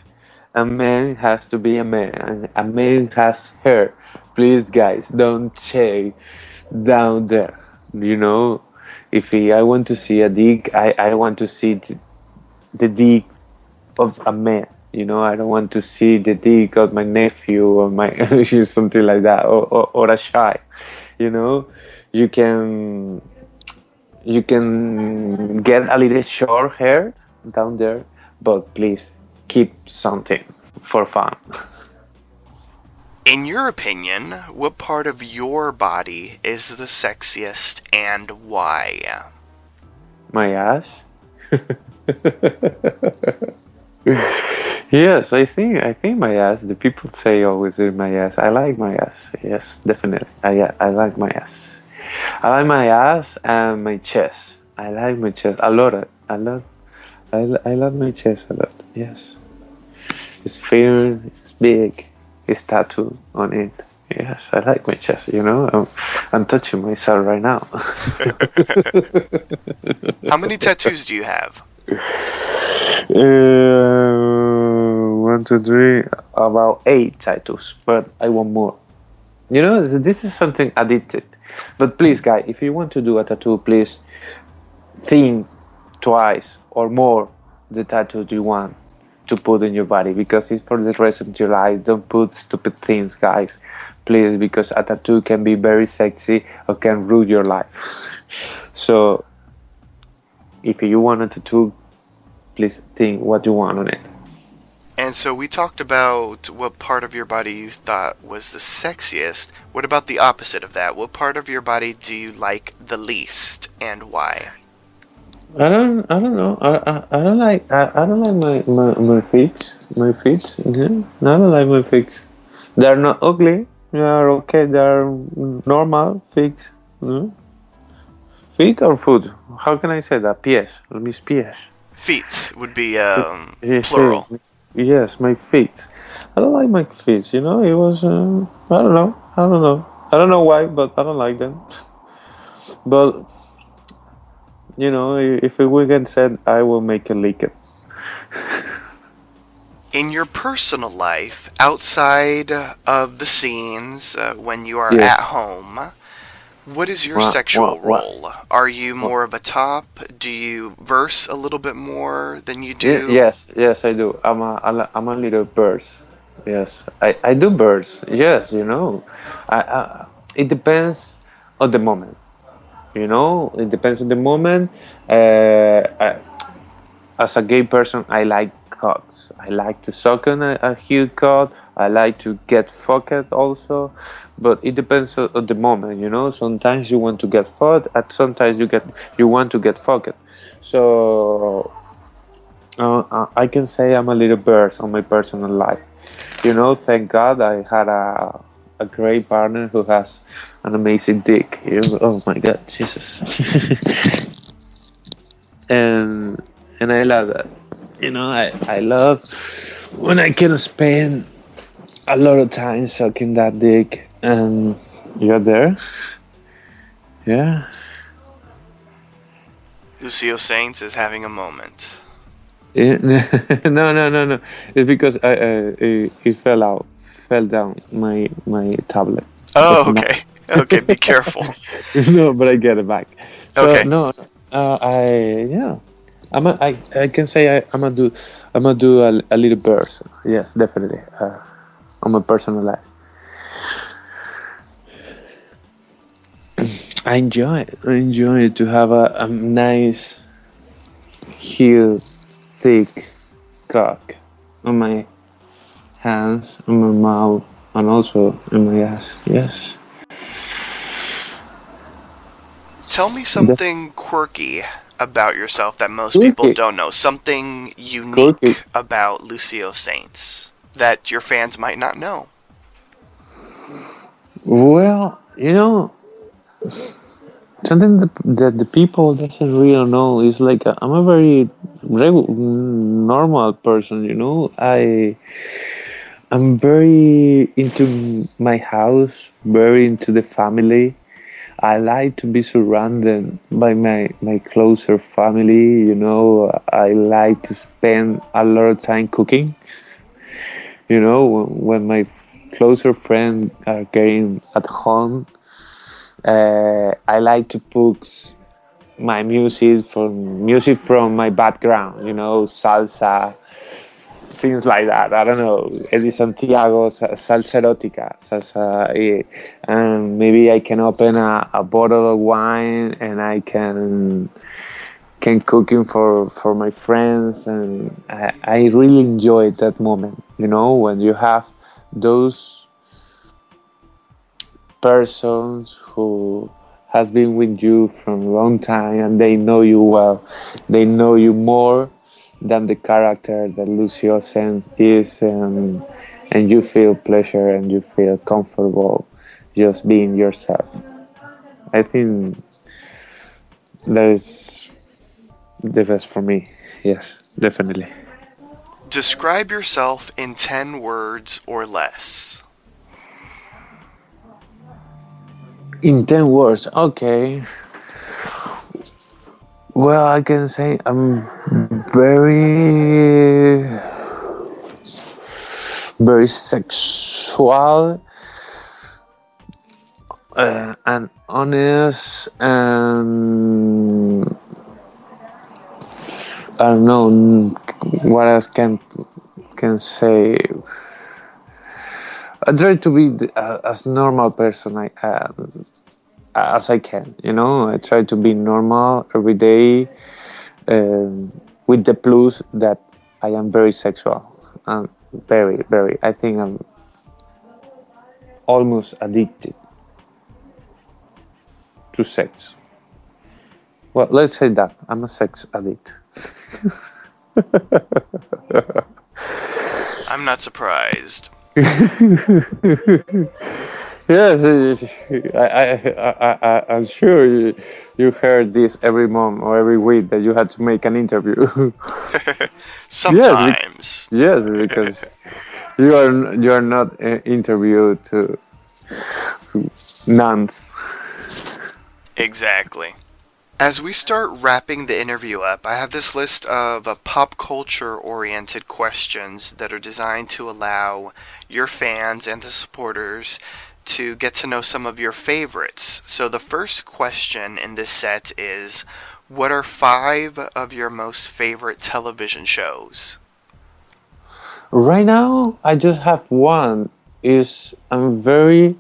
a man has to be a man and a man has hair please guys don't shave down there you know? If he, i want to see a dick i, I want to see the, the dick of a man you know? I don't want to see the dick of my nephew or my something like that or, or, or a child you know, you can you can get a little short hair down there, but please keep something for fun. In your opinion, what part of your body is the sexiest and why? My ass. yes, I think I think my ass. The people say always is my ass. I like my ass. Yes, definitely. I I like my ass. I like my ass and my chest. I like my chest a lot. I love. I, I love my chest a lot. Yes, it's firm. It's big. It's tattoo on it. Yes, I like my chest. You know, I'm, I'm touching myself right now. How many tattoos do you have? Uh, one, two, three, about eight tattoos, but I want more. You know, this is something addicted. But please, guy, if you want to do a tattoo, please think twice or more the tattoo you want to put in your body because it's for the rest of your life. Don't put stupid things, guys. Please, because a tattoo can be very sexy or can ruin your life. so, if you want a tattoo, please think what you want on it. And so we talked about what part of your body you thought was the sexiest. What about the opposite of that? What part of your body do you like the least and why? I don't, I don't know. I, I, I don't like, I, I don't like my, my, my feet. My feet. Yeah. I don't like my feet. They're not ugly. They are okay. They are normal feet. Feet or food? How can I say that? Pies. Mis pies. Feet would be um, Yes, plural. yes. Yes, my feet. I don't like my feet. You know, it was. Uh, I don't know. I don't know. I don't know why, but I don't like them. But you know, if a weekend said, I will make a it. In your personal life, outside of the scenes, uh, when you are Yeah. at home, what is your What- sexual what- what? role? Are you more of a top? Do you verse a little bit more than you do? Yes, yes, I do. I'm a, I'm a- little bird. Yes, I, I do birds. Yes, you know, I, I, it depends on the moment. You know, it depends on the moment. Uh, I, as a gay person, I like cocks. I like to suck on a, a huge cock. I like to get fucked also, but it depends on, the moment. You know, sometimes you want to get fucked, and sometimes you get you want to get fucked. So uh, uh, I can say I'm a little bird on my personal life. You know, thank God I had a a great partner who has an amazing dick. You know? Oh my God, Jesus. and and I love that. You know, I I love when I can spend a lot of time sucking that dick, and you're there. Yeah. Lucio Saints is having a moment. Yeah, no, no, no, no. It's because I, uh, it, it fell out, fell down my my tablet. Oh, okay. Okay, be careful. no, but I get it back. So, Okay. No, uh, I yeah, I'm a, I I can say I, I'm gonna do I'm gonna do a, a little burst. Yes, definitely. Uh, on my personal life. I enjoy it. I enjoy it to have a, a nice, huge, thick cock on my hands, on my mouth, and also in my ass. Yes. Tell me something quirky about yourself that most people don't know. Something unique Quirky. about Lucio Saints that your fans might not know. Well, you know, something that, that the people doesn't really know is like I'm a very regu- normal person. You know, I I'm very into my house, very into the family. I like to be surrounded by my my closer family. You know, I like to spend a lot of time cooking. You know, when, my closer friends are getting at home, uh, I like to put my music from music from my background. You know, salsa, things like that. I don't know, Eddie Santiago, salsa erotica, salsa, and maybe I can open a, a bottle of wine and I can can cooking for for my friends, and I, I really enjoyed that moment. You know, when you have those persons who has been with you from a long time and they know you well they know you more than the character that lucio Saints is and and you feel pleasure and you feel comfortable just being yourself i think that is the best for me yes definitely Describe yourself in 10 words or less. In 10 words, okay. Well, I can say I'm very, very sexual uh, and honest and I don't know what else can can say. I try to be uh, as normal person I um, as I can. You know, I try to be normal every day, um, with the plus that I am very sexual. Um, very, very. I think I'm almost addicted to sex. Well, let's say that I'm a sex addict. I'm not surprised. Yes, I, I, I, I'm sure you, you heard this every month or every week that you had to make an interview. Sometimes. yes, because you are you are not uh, interviewed to, to nuns. Exactly. As we start wrapping the interview up, I have this list of uh, pop culture oriented questions that are designed to allow your fans and the supporters to get to know some of your favorites. So, the first question in this set is What are five of your most favorite television shows? Right now, I just have one. Is I'm very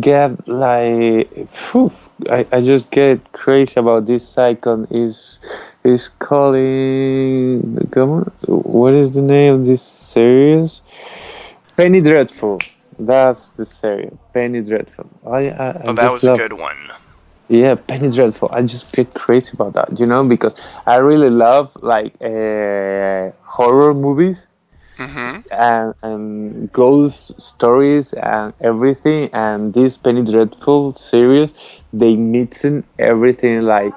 get like phew, I, I just get crazy about this icon. Is is calling come on, what is the name of this series? Penny Dreadful. That's the series. Penny Dreadful. I, I, I Oh, that was a good one. Yeah, Penny Dreadful. I just get crazy about that, you know, because I really love like uh, horror movies hmm and, and ghost stories and everything. And this Penny Dreadful series, they mixing everything. Like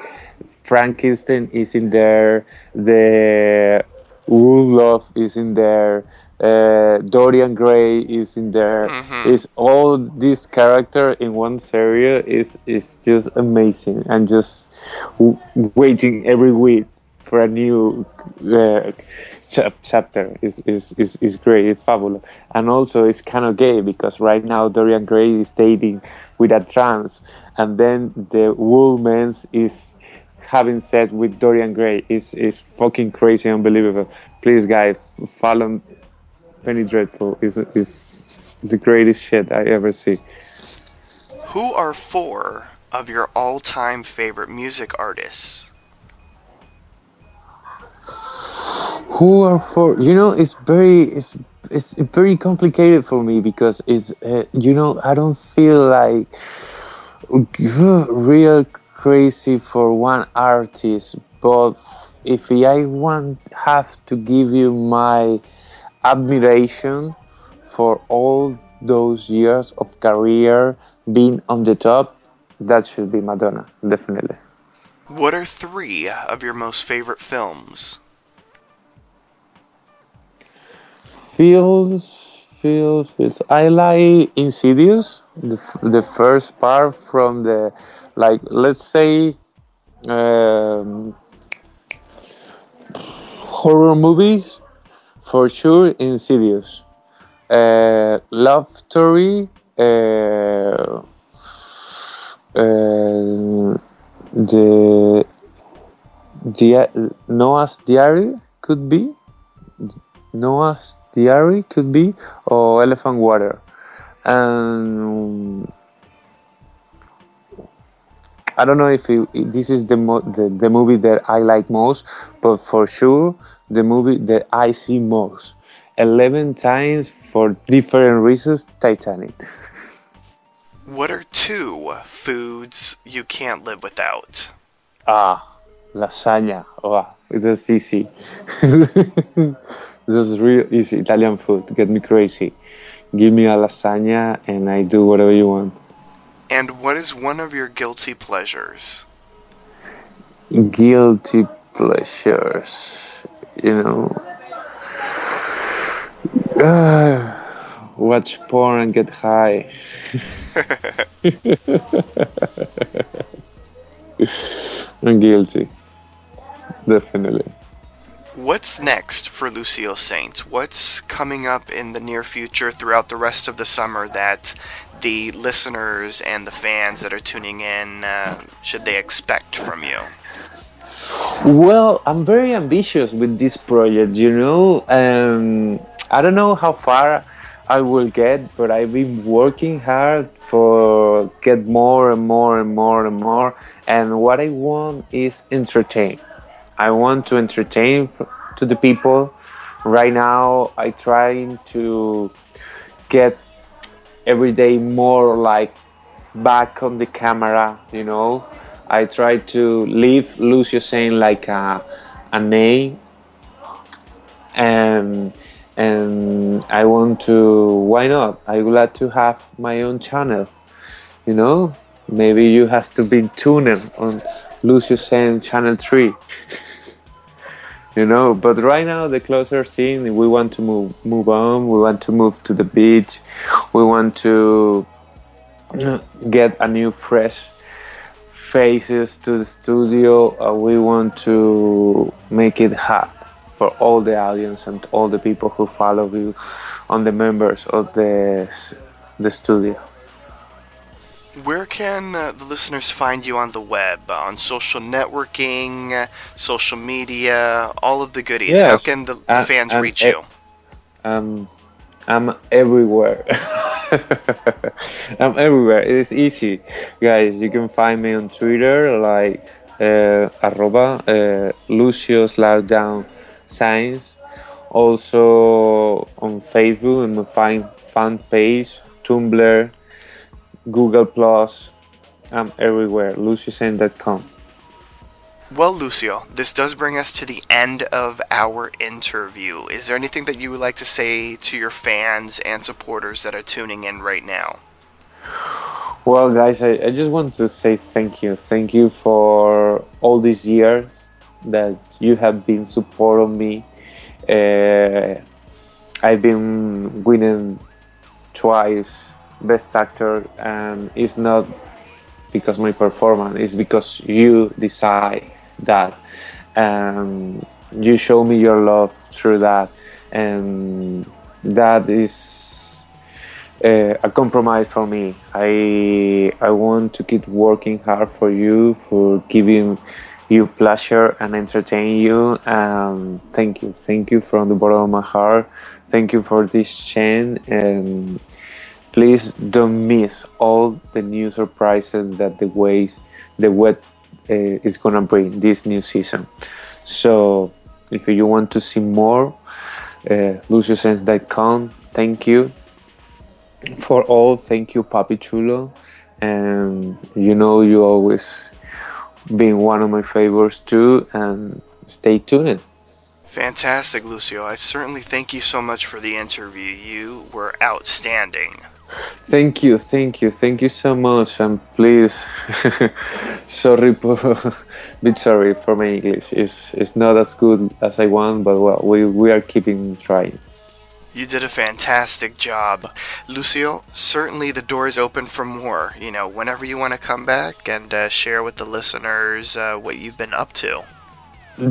Frankenstein is in there, the Wolf is in there, uh, Dorian Gray is in there. Mhm. Is all this character in one series is is just amazing and just w- waiting every week for a new uh, chap- chapter is, is, is, is great it's fabulous and also it's kind of gay because right now dorian gray is dating with a trans and then the woman is having sex with dorian gray is is fucking crazy unbelievable please guys follow penny dreadful is is the greatest shit i ever see Who are four of your all time favorite music artists? who are four? you know it's very it's it's very complicated for me because it's uh, you know i don't feel like real crazy for one artist but if i want have to give you my admiration for all those years of career being on the top that should be madonna definitely. What are three of your most favorite films? feels feels feels. I like insidious the, the first part from the like let's say um, horror movies for sure insidious uh, love story uh, uh, the noah's diary could be Noah's Diary could be, or Elephant Water. And I don't know if, it, if this is the, the the movie that I like most, but for sure the movie that I see most. Eleven times for different reasons. Titanic. What are two foods you can't live without? Ah, lasagna. Oh, that's easy. this is real easy. Italian food. Get me crazy. Give me a lasagna and I do whatever you want. And what is one of your guilty pleasures? Guilty pleasures. You know. Uh, watch porn and get high. I'm guilty. Definitely. What's next for Lucio Saint? What's coming up in the near future throughout the rest of the summer that the listeners and the fans that are tuning in uh, should they expect from you? Well, I'm very ambitious with this project, you know. Um, I don't know how far I will get, but I've been working hard for get more and more and more and more. And what I want is entertain. I want to entertain to the people. Right now, I trying to get every day more like back on the camera, you know. I try to leave Lucio Saints like a, a name and and I want to why not? I would like to have my own channel. You know? Maybe you have to be tuned on Lucio Saints channel three. you know, but right now the closer thing we want to move move on, we want to move to the beach, we want to get a new fresh faces to the studio. Uh, we want to make it hot for all the audience and all the people who follow you on the members of the the studio. Where can uh, the listeners find you on the web? On social networking, uh, social media, all of the goodies. How can the, the fans and reach you? Um, I'm everywhere. I'm everywhere. It is easy, guys. You can find me on Twitter, like uh, arroba uh, Lucio Saints. Also on Facebook, and my fan fan page, Tumblr, Google Plus. I'm everywhere. LucioSaint.com. Well, Lucio, this does bring us to the end of our interview. Is there anything that you would like to say to your fans and supporters that are tuning in right now? Well, guys, I, I just want to say thank you. Thank you for all these years that you have been supporting me. Uh, I've been winning twice Best Actor, and it's not because my performance, it's because you decide that. And you show me your love through that. And that is uh, a compromise for me. I I want to keep working hard for you, for giving you pleasure and entertain you. Um, thank you, thank you from the bottom of my heart. Thank you for this chain and please don't miss all the new surprises that the ways the web uh, is gonna bring this new season. So if you want to see more, uh, luciosaints.com. Thank you for all. Thank you, Papi Chulo, and you know you always been one of my favorites too. And stay tuned. Fantastic, Lucio. I certainly thank you so much for the interview. You were outstanding. Thank you, thank you, thank you so much. And please, sorry, for, bit sorry for my English. It's it's not as good as I want, but well, we we are keeping trying. You did a fantastic job. Lucio, certainly the door is open for more. You know, whenever you want to come back and uh, share with the listeners uh, what you've been up to.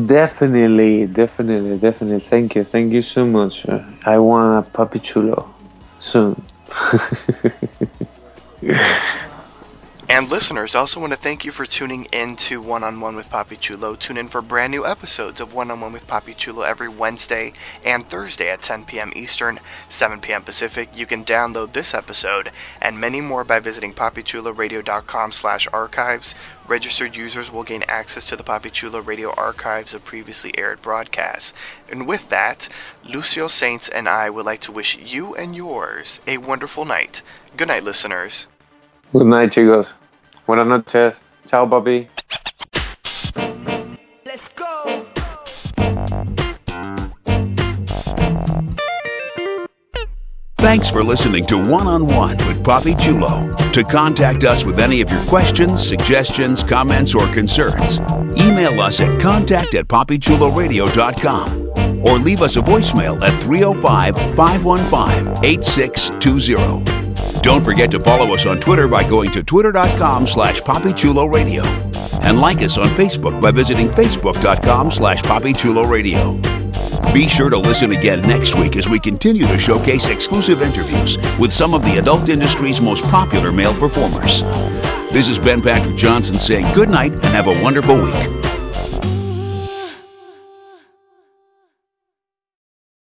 Definitely, definitely, definitely. Thank you, thank you so much. I want a Papi Chulo soon. 呵呵呵呵呵呵呵 And listeners, I also want to thank you for tuning in to One on One with Papi Chulo. Tune in for brand new episodes of One on One with Papi Chulo every Wednesday and Thursday at 10 p.m. Eastern, 7 p.m. Pacific. You can download this episode and many more by visiting papichuloradio.com slash archives. Registered users will gain access to the Papi Chulo Radio archives of previously aired broadcasts. And with that, Lucio Saints and I would like to wish you and yours a wonderful night. Good night, listeners. Good night, chicos. Buenas noches. Chao, papi. Let's go. Thanks for listening to One on One with Papi Chulo. To contact us with any of your questions, suggestions, comments, or concerns, email us at contact at papichuloradio.com or leave us a voicemail at 305 515 8620. Don't forget to follow us on Twitter by going to twitter.com slash papichuloradio and like us on Facebook by visiting facebook.com slash papichuloradio. Be sure to listen again next week as we continue to showcase exclusive interviews with some of the adult industry's most popular male performers. This is Ben Patrick Johnson saying good night and have a wonderful week.